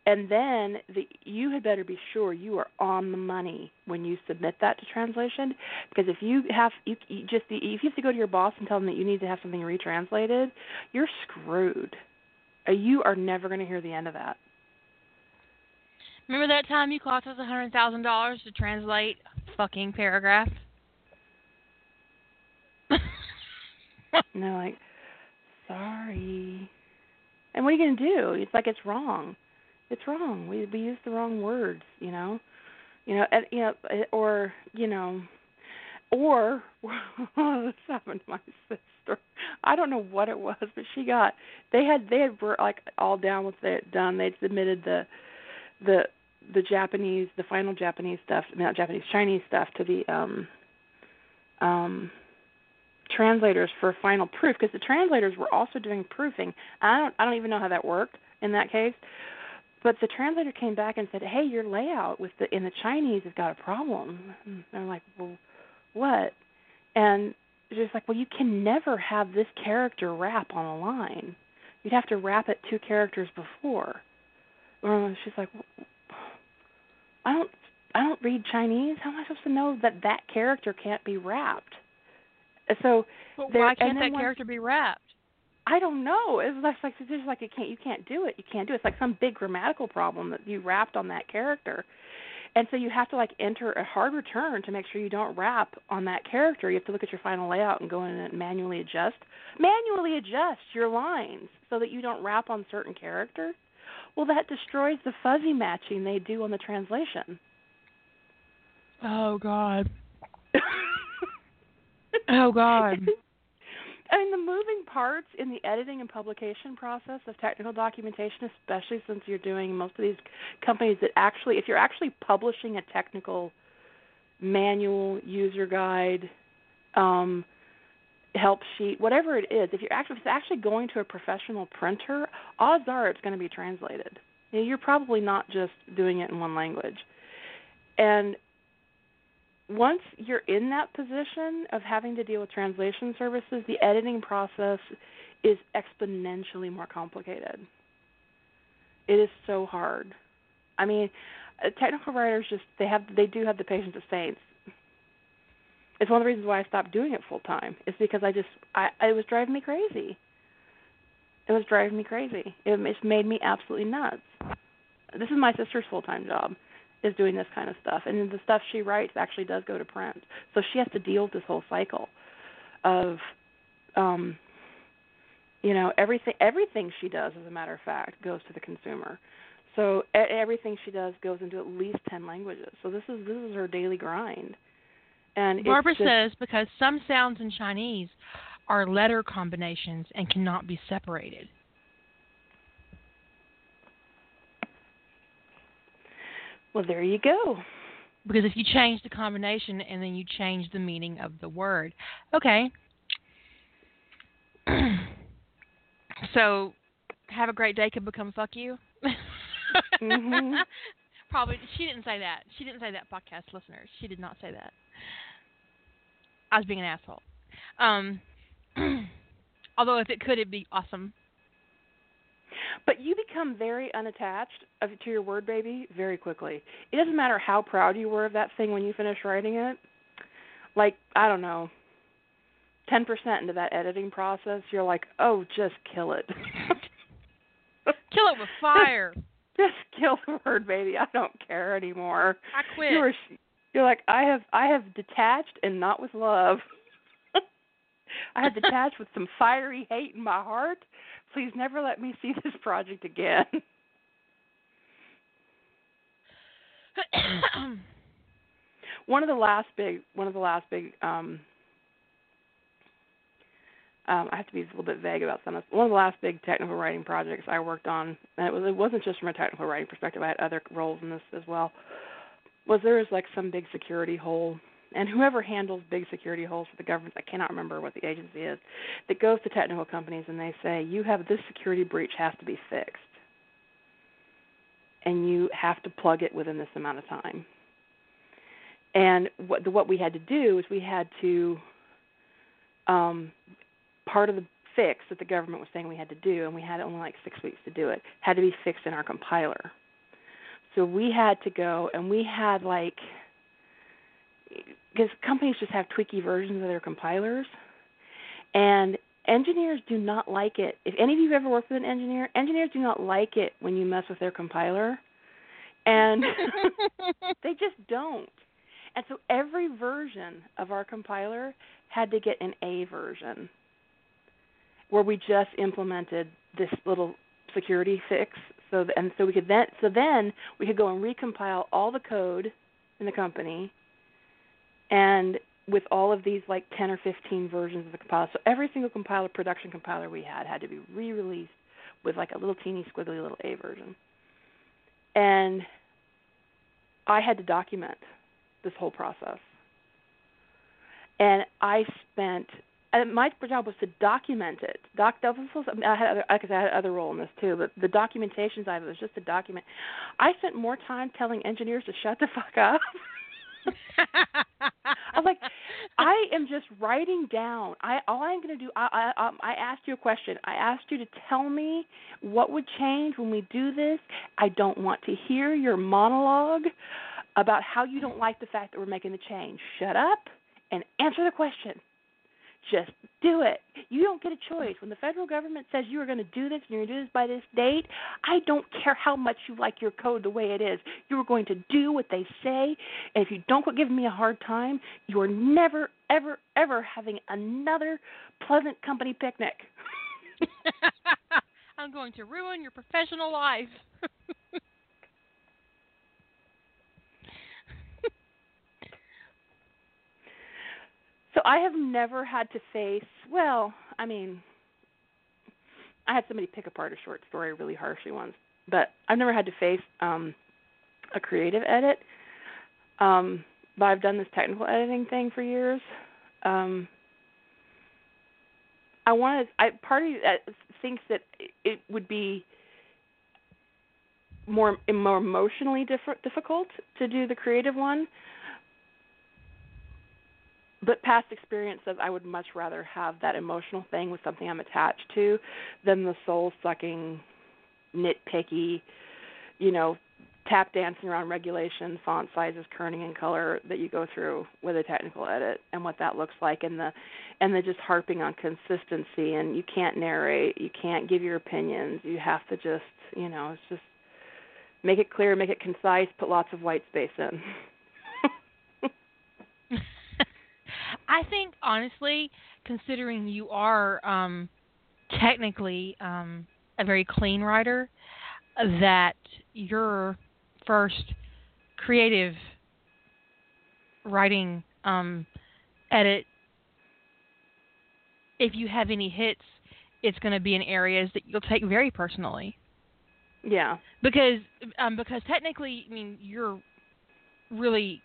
And then the, you had better be sure you are on the money when you submit that to translation, because if you have you, you just if you have to go to your boss and tell them that you need to have something retranslated, you're screwed. Uh, you are never going to hear the end of that. Remember that time you cost us a hundred thousand dollars to translate a fucking paragraph? and they're like, sorry. And what are you going to do? It's like it's wrong. It's wrong. We we used the wrong words, you know. You know, and, you know, or you know, or this happened to my sister. I don't know what it was, but she got they had they had like all down with it done. They'd submitted the the the Japanese the final Japanese stuff, not Japanese Chinese stuff to the um um translators for final proof because the translators were also doing proofing. I don't I don't even know how that worked in that case. But the translator came back and said, "Hey, your layout with the in the Chinese has got a problem." And I'm like, "Well, what?" And she's like, "Well, you can never have this character wrap on a line. You'd have to wrap it two characters before." Or she's like, "I don't, I don't read Chinese. How am I supposed to know that that character can't be wrapped?" So, but there, why can't that once, character be wrapped? I don't know. It's like it's just like you can't you can't do it. You can't do it. It's like some big grammatical problem that you wrapped on that character. And so you have to like enter a hard return to make sure you don't wrap on that character. You have to look at your final layout and go in and manually adjust. Manually adjust your lines so that you don't wrap on certain characters. Well, that destroys the fuzzy matching they do on the translation. Oh God. oh God. I mean, the moving parts in the editing and publication process of technical documentation, especially since you're doing most of these companies that actually, if you're actually publishing a technical manual, user guide, um, help sheet, whatever it is, if you're actually, if it's actually going to a professional printer, odds are it's going to be translated. You know, you're probably not just doing it in one language. And once you're in that position of having to deal with translation services, the editing process is exponentially more complicated. It is so hard. I mean, uh, technical writers just they have they do have the patience of saints. It's one of the reasons why I stopped doing it full time. Is because I just I it was driving me crazy. It was driving me crazy. It, it made me absolutely nuts. This is my sister's full time job is doing this kind of stuff, and the stuff she writes actually does go to print. So she has to deal with this whole cycle of, um, you know, everything. Everything she does, as a matter of fact, goes to the consumer. So everything she does goes into at least ten languages. So this is this is her daily grind. And Barbara just, says because some sounds in Chinese are letter combinations and cannot be separated. Well, there you go. Because if you change the combination and then you change the meaning of the word, okay. so, have a great day could become fuck you. mm-hmm. Probably she didn't say that. She didn't say that, podcast listeners. She did not say that. I was being an asshole. Um, although if it could, it'd be awesome. But you become very unattached to your word baby very quickly. It doesn't matter how proud you were of that thing when you finished writing it. Like, I don't know, 10% into that editing process, you're like, "Oh, just kill it." kill it with fire. Just kill the word baby. I don't care anymore. I quit. You're, you're like, "I have I have detached and not with love." I have detached with some fiery hate in my heart Please never let me see this project again. one of the last big one of the last big um um, I have to be a little bit vague about some of this. One of the last big technical writing projects I worked on, and it was it wasn't just from a technical writing perspective. I had other roles in this as well. Was there was like some big security hole, and whoever handles big security holes for the government, I cannot remember what the agency is, that goes to technical companies and they say you have this security breach has to be fixed, and you have to plug it within this amount of time. And what what we had to do is we had to um, part of the fix that the government was saying we had to do, and we had only like six weeks to do it, had to be fixed in our compiler. So we had to go, and we had like, because companies just have tweaky versions of their compilers, and engineers do not like it. If any of you have ever worked with an engineer, engineers do not like it when you mess with their compiler, and they just don't. And so every version of our compiler had to get an A version where we just implemented this little security fix so and so we could then so then we could go and recompile all the code in the company and with all of these like 10 or 15 versions of the compiler so every single compiler production compiler we had had to be re-released with like a little teeny squiggly little a version and i had to document this whole process and i spent and my job was to document it. Doc, that was, I had other, like I, said, I had other role in this too, but the documentation side of it was just to document. I spent more time telling engineers to shut the fuck up. I was like, I am just writing down. I all I'm going to do. I, I um, I asked you a question. I asked you to tell me what would change when we do this. I don't want to hear your monologue about how you don't like the fact that we're making the change. Shut up and answer the question. Just do it. You don't get a choice. When the federal government says you are going to do this and you're going to do this by this date, I don't care how much you like your code the way it is. You are going to do what they say. And if you don't quit giving me a hard time, you are never, ever, ever having another pleasant company picnic. I'm going to ruin your professional life. So I have never had to face, well, I mean, I had somebody pick apart a short story really harshly once, but I've never had to face um a creative edit. Um but I've done this technical editing thing for years. Um I want to I part of uh, thinks that it would be more more emotionally diff- difficult to do the creative one but past experience says I would much rather have that emotional thing with something I'm attached to than the soul sucking, nitpicky, you know, tap dancing around regulation, font sizes, kerning and color that you go through with a technical edit and what that looks like and the and the just harping on consistency and you can't narrate, you can't give your opinions. You have to just, you know, it's just make it clear, make it concise, put lots of white space in. I think honestly, considering you are um, technically um, a very clean writer, that your first creative writing um, edit, if you have any hits, it's going to be in areas that you'll take very personally. Yeah. Because um, because technically, I mean, you're really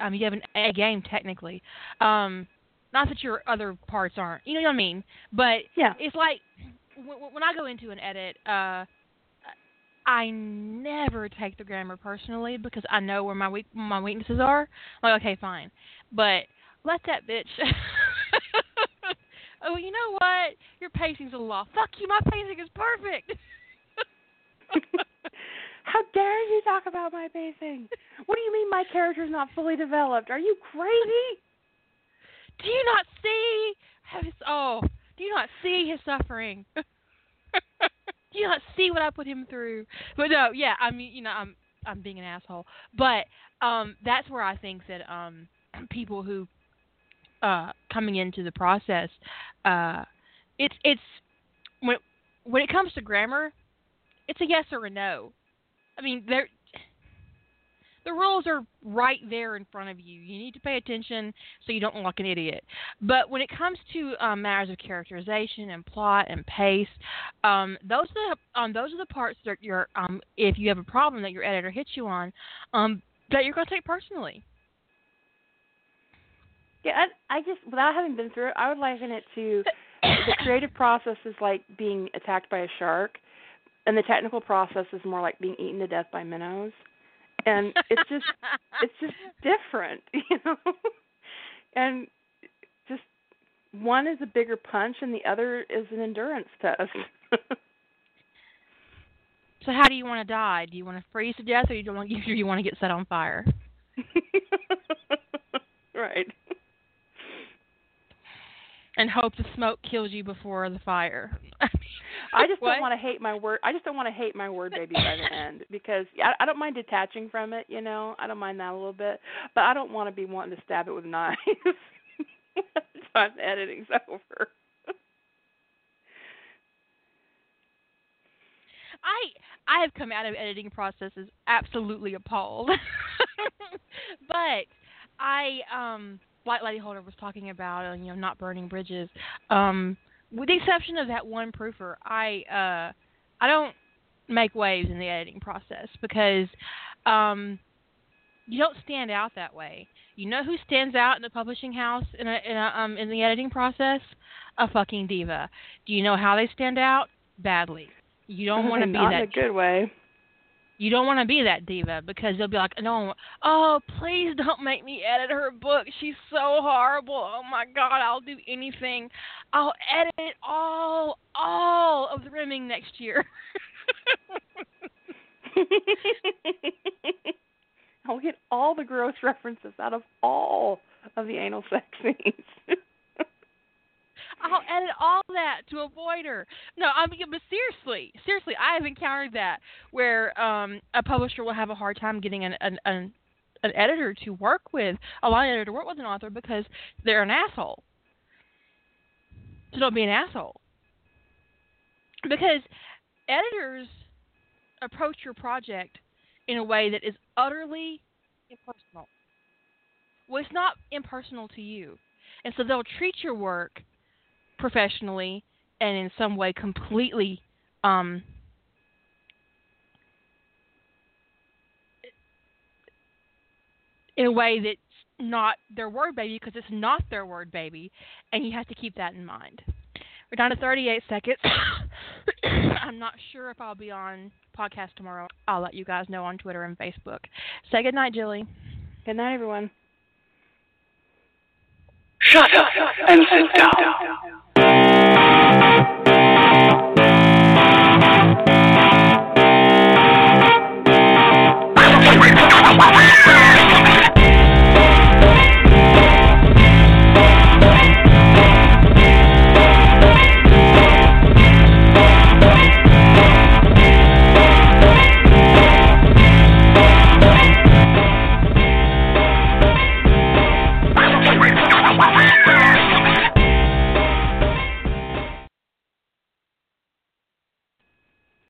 um, you have an A game technically. Um, not that your other parts aren't, you know what I mean. But yeah, it's like when, when I go into an edit, uh, I never take the grammar personally because I know where my weak my weaknesses are. I'm like, okay, fine, but let that bitch. oh, you know what? Your pacing's a law. Fuck you. My pacing is perfect. How dare you talk about my pacing? What do you mean my character's not fully developed? Are you crazy? Do you not see his oh, do you not see his suffering? do you not see what I put him through? But no, yeah, I mean, you know, I'm I'm being an asshole. But um that's where I think that um people who uh coming into the process uh it's it's when when it comes to grammar, it's a yes or a no. I mean, there the rules are right there in front of you. You need to pay attention so you don't look like an idiot. But when it comes to um, matters of characterization and plot and pace, um, those are the um, those are the parts that you're um, if you have a problem that your editor hits you on, um, that you're going to take personally. Yeah, I, I just without having been through it, I would liken it to the creative process is like being attacked by a shark, and the technical process is more like being eaten to death by minnows. And it's just it's just different, you know. and just one is a bigger punch, and the other is an endurance test. so, how do you want to die? Do you want to freeze to death, or you don't want? Or you want to get set on fire? right and hope the smoke kills you before the fire. I just don't want to hate my word. I just don't want to hate my word baby by the end because I, I don't mind detaching from it. You know, I don't mind that a little bit, but I don't want to be wanting to stab it with knives. time editing's over. I I have come out of editing processes absolutely appalled, but I um like Lady Holder was talking about, uh, you know, not burning bridges. Um, with the exception of that one proofer, I uh, I don't make waves in the editing process because um, you don't stand out that way. You know who stands out in the publishing house in a, in a um in the editing process? A fucking diva. Do you know how they stand out? Badly. You don't want to be Not that. in a good way you don't want to be that diva because they'll be like, no, oh, please don't make me edit her book. She's so horrible. Oh my God, I'll do anything. I'll edit all, all of the rimming next year. I'll get all the gross references out of all of the anal sex scenes. I'll edit all that to avoid her. No, I mean, but seriously, seriously, I have encountered that where um a publisher will have a hard time getting an an, an an editor to work with a line editor to work with an author because they're an asshole. So don't be an asshole. Because editors approach your project in a way that is utterly impersonal. Well, it's not impersonal to you. And so they'll treat your work professionally and in some way completely um, in a way that's not their word baby because it's not their word baby, and you have to keep that in mind. We're down to 38 seconds. I'm not sure if I'll be on podcast tomorrow. I'll let you guys know on Twitter and Facebook. Say good night, Jilly. Good night, everyone. Shut up and sit down.